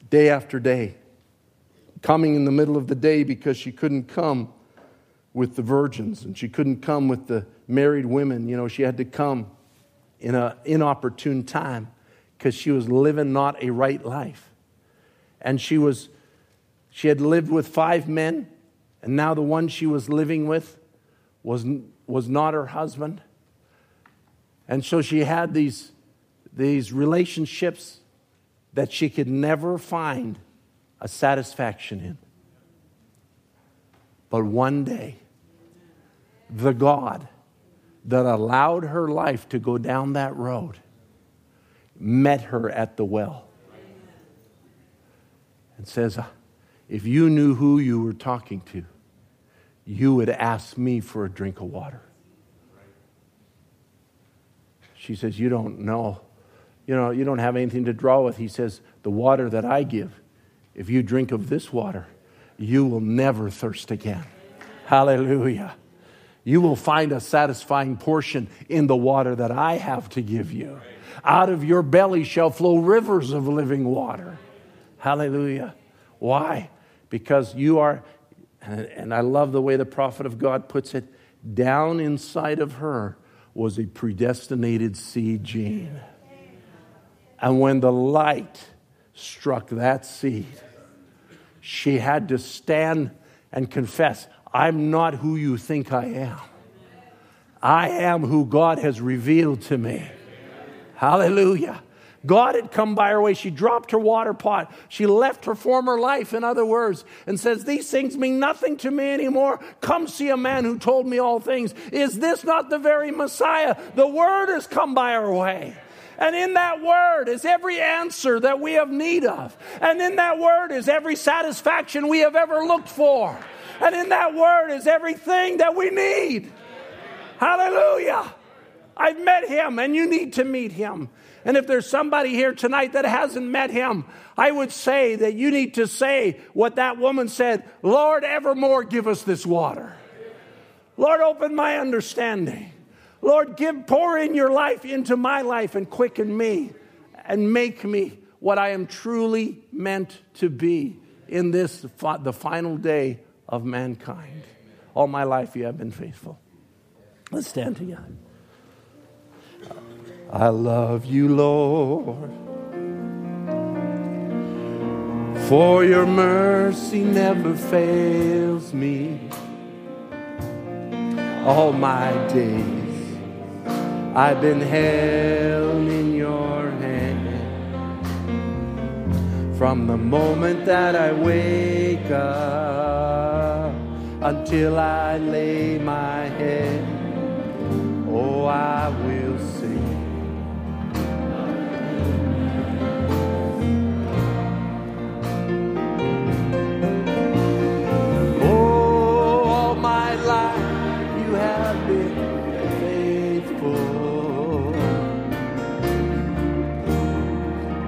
day after day, coming in the middle of the day because she couldn't come with the virgins and she couldn't come with the married women. You know, she had to come in an inopportune time because she was living not a right life. And she was she had lived with five men, and now the one she was living with was, was not her husband. And so she had these, these relationships that she could never find a satisfaction in. But one day, the God that allowed her life to go down that road met her at the well and says, uh, If you knew who you were talking to, you would ask me for a drink of water. She says, You don't know. You know, you don't have anything to draw with. He says, The water that I give, if you drink of this water, you will never thirst again. Hallelujah. You will find a satisfying portion in the water that I have to give you. Out of your belly shall flow rivers of living water. Hallelujah. Why? Because you are, and I love the way the prophet of God puts it, down inside of her was a predestinated seed gene. And when the light struck that seed, she had to stand and confess, I'm not who you think I am. I am who God has revealed to me. Hallelujah. God had come by her way. She dropped her water pot. She left her former life, in other words, and says, These things mean nothing to me anymore. Come see a man who told me all things. Is this not the very Messiah? The word has come by our way. And in that word is every answer that we have need of. And in that word is every satisfaction we have ever looked for. And in that word is everything that we need. Hallelujah. I've met him, and you need to meet him. And if there's somebody here tonight that hasn't met him, I would say that you need to say what that woman said Lord, evermore give us this water. Lord, open my understanding. Lord, give, pour in your life into my life and quicken me and make me what I am truly meant to be in this, the final day of mankind. All my life you have been faithful. Let's stand together. I love you, Lord. For your mercy never fails me. All my days I've been held in your hand. From the moment that I wake up until I lay my head, oh, I will sing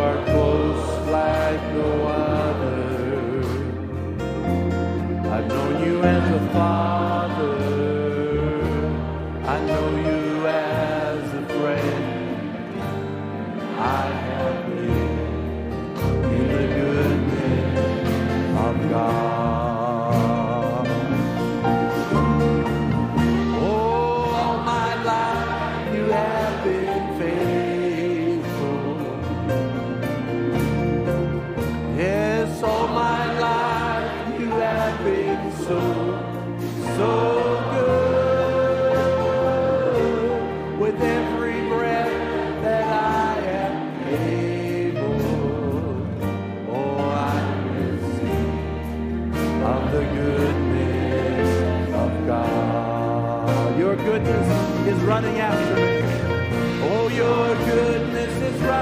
Are close like no other. I've known you as a father.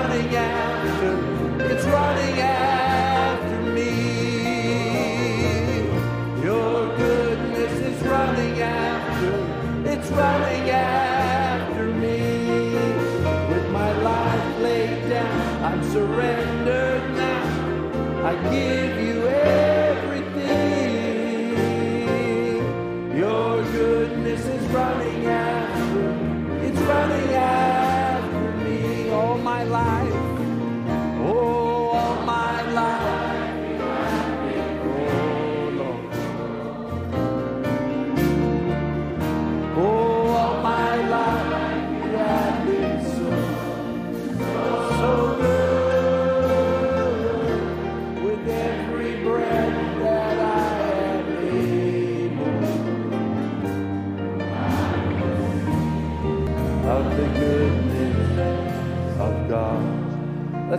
Running after, it's running after me. Your goodness is running after, it's running after me. With my life laid down, I'm surrendered now. I give you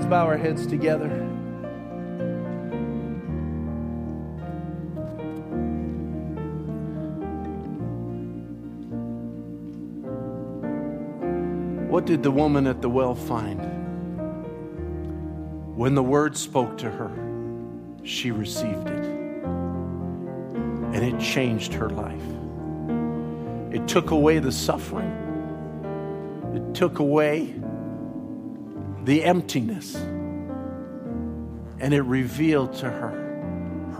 bow our heads together. What did the woman at the well find? When the word spoke to her, she received it. And it changed her life. It took away the suffering, it took away the emptiness, and it revealed to her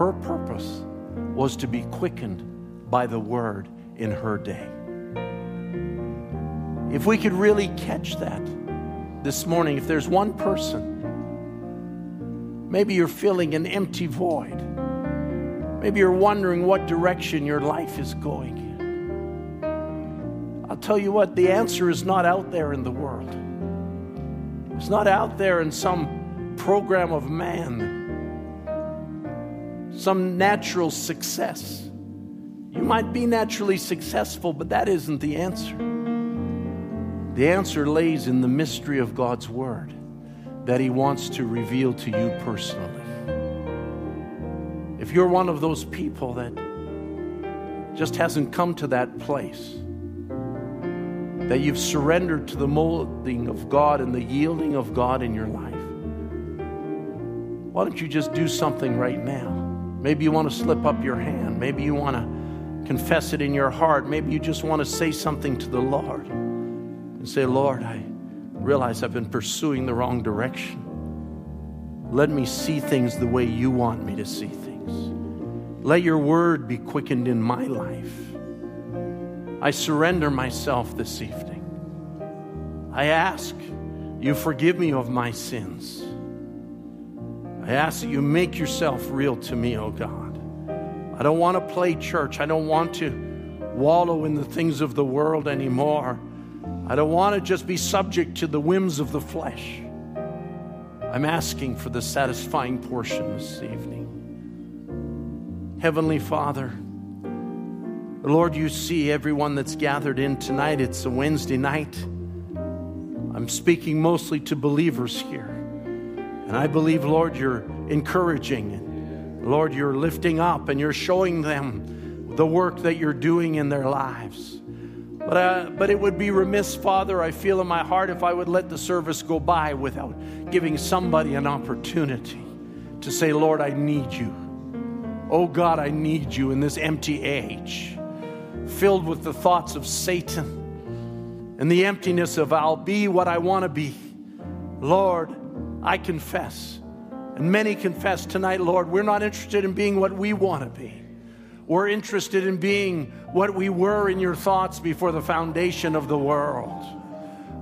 her purpose was to be quickened by the word in her day. If we could really catch that this morning, if there's one person, maybe you're feeling an empty void. Maybe you're wondering what direction your life is going. I'll tell you what, the answer is not out there in the world. It's not out there in some program of man, some natural success. You might be naturally successful, but that isn't the answer. The answer lays in the mystery of God's Word that He wants to reveal to you personally. If you're one of those people that just hasn't come to that place, that you've surrendered to the molding of God and the yielding of God in your life, why don't you just do something right now? Maybe you want to slip up your hand. Maybe you want to confess it in your heart. Maybe you just want to say something to the Lord and say, Lord, I realize I've been pursuing the wrong direction. Let me see things the way you want me to see things. Let your word be quickened in my life. I surrender myself this evening. I ask you forgive me of my sins. I ask that you make yourself real to me, oh God. I don't want to play church. I don't want to wallow in the things of the world anymore. I don't want to just be subject to the whims of the flesh. I'm asking for the satisfying portion this evening. Heavenly Father, Lord, you see everyone that's gathered in tonight. It's a Wednesday night. I'm speaking mostly to believers here. And I believe, Lord, you're encouraging Lord, you're lifting up and you're showing them the work that you're doing in their lives. But, uh, but it would be remiss, Father, I feel in my heart, if I would let the service go by without giving somebody an opportunity to say, Lord, I need you. Oh God, I need you in this empty age, filled with the thoughts of Satan and the emptiness of I'll be what I want to be. Lord, I confess, and many confess tonight, Lord, we're not interested in being what we want to be. We're interested in being what we were in your thoughts before the foundation of the world.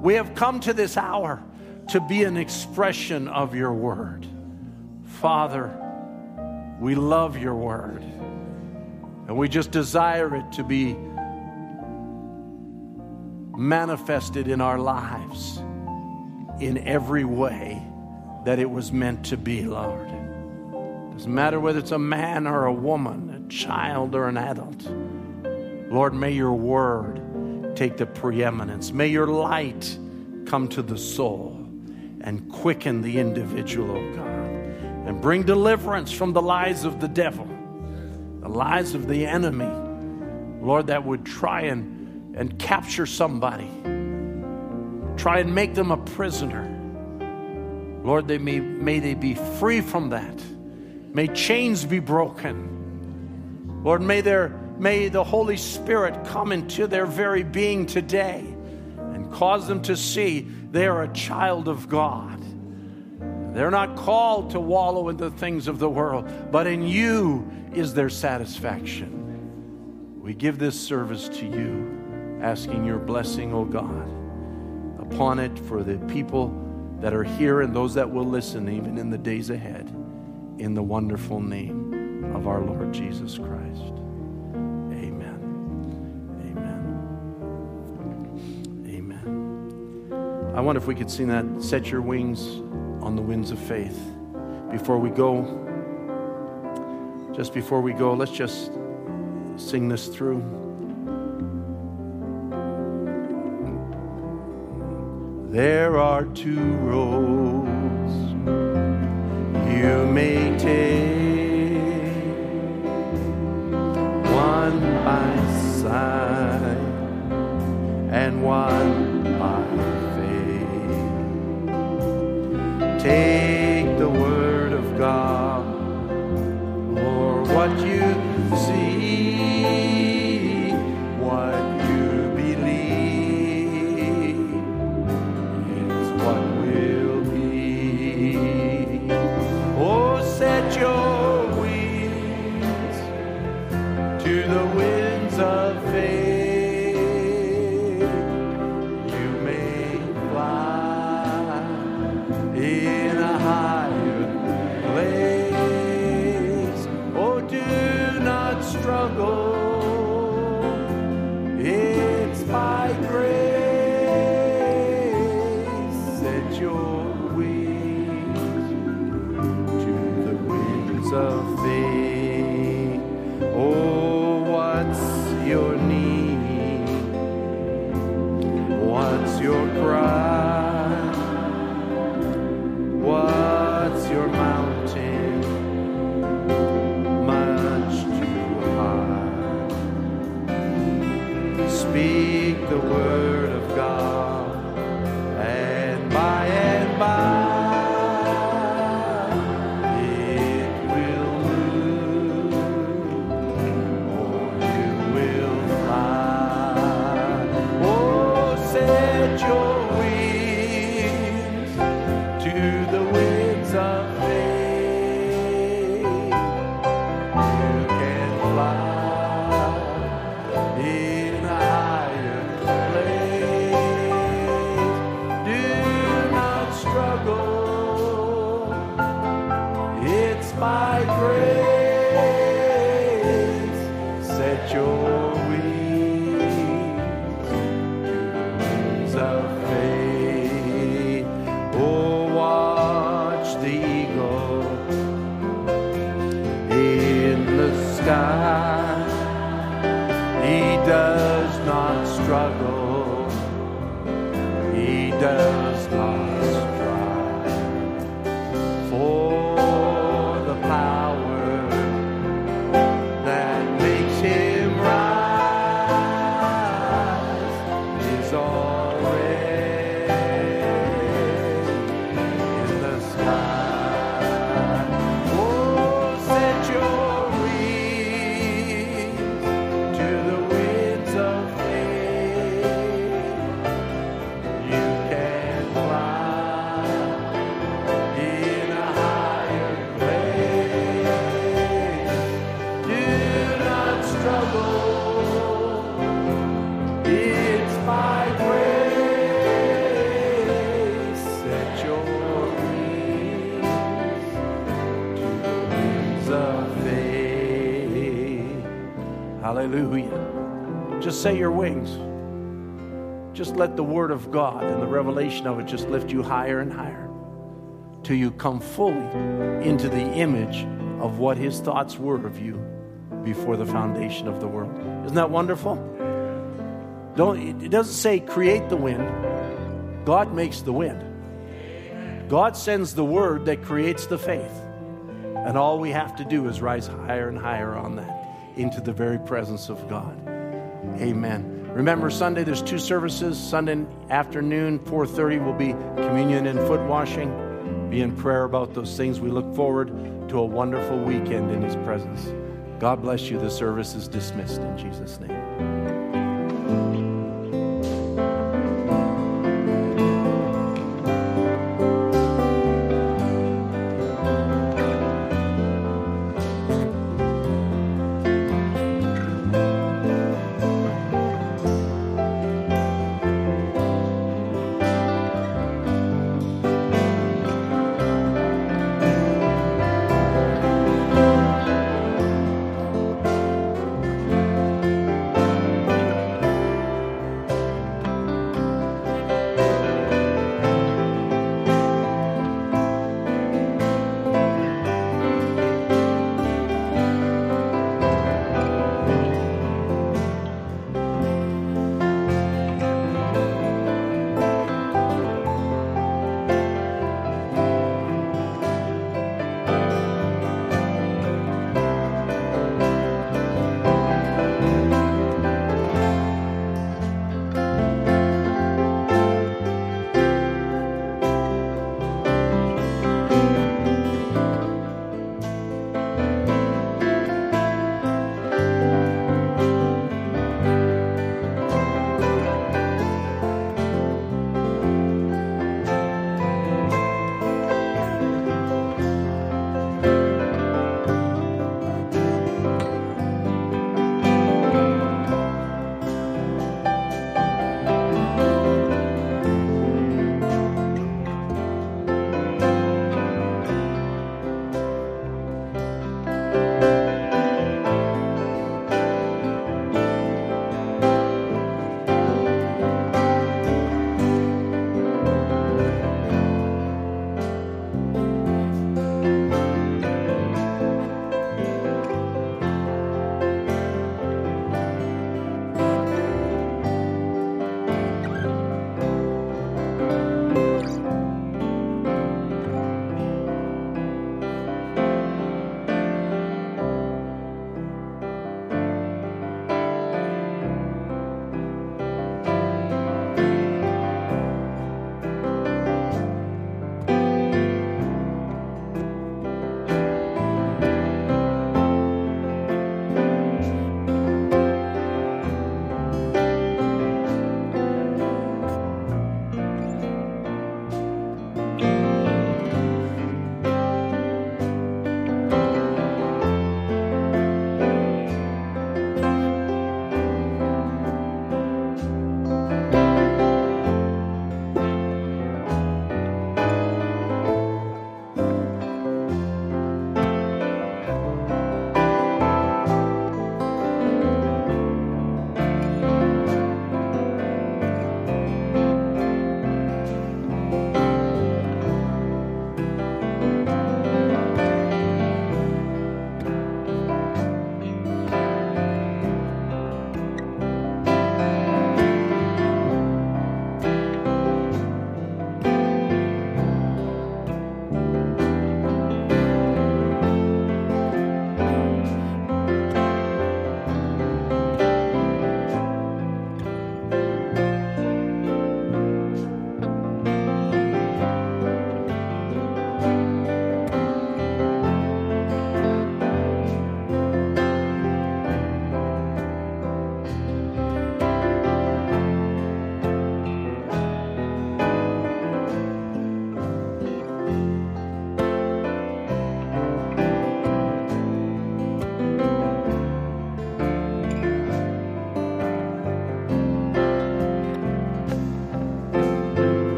We have come to this hour to be an expression of your word. Father, we love your word. And we just desire it to be manifested in our lives in every way that it was meant to be, Lord. Doesn't matter whether it's a man or a woman, a child or an adult. Lord, may your word take the preeminence. May your light come to the soul and quicken the individual, oh God, and bring deliverance from the lies of the devil, the lies of the enemy, Lord, that would try and and capture somebody, try and make them a prisoner. Lord, they may, may they be free from that. May chains be broken. Lord, may, there, may the Holy Spirit come into their very being today and cause them to see they are a child of God. They're not called to wallow in the things of the world, but in you is their satisfaction. We give this service to you, asking your blessing, O God, upon it for the people that are here and those that will listen even in the days ahead, in the wonderful name of our Lord Jesus Christ. Amen. Amen. Amen. I wonder if we could sing that, Set Your Wings on the Winds of Faith. Before we go, just before we go, let's just sing this through. There are two roads you may take, one by sight and one by faith. Take the word of God what you see, word of God and the revelation of it just lift you higher and higher till you come fully into the image of what his thoughts were of you before the foundation of the world. Isn't that wonderful? Don't it doesn't say create the wind. God makes the wind. God sends the word that creates the faith. And all we have to do is rise higher and higher on that into the very presence of God. Amen. Remember, Sunday there's two services. Sunday afternoon, 4:30 will be communion and foot washing. Be in prayer about those things. We look forward to a wonderful weekend in His presence. God bless you. The service is dismissed in Jesus' name.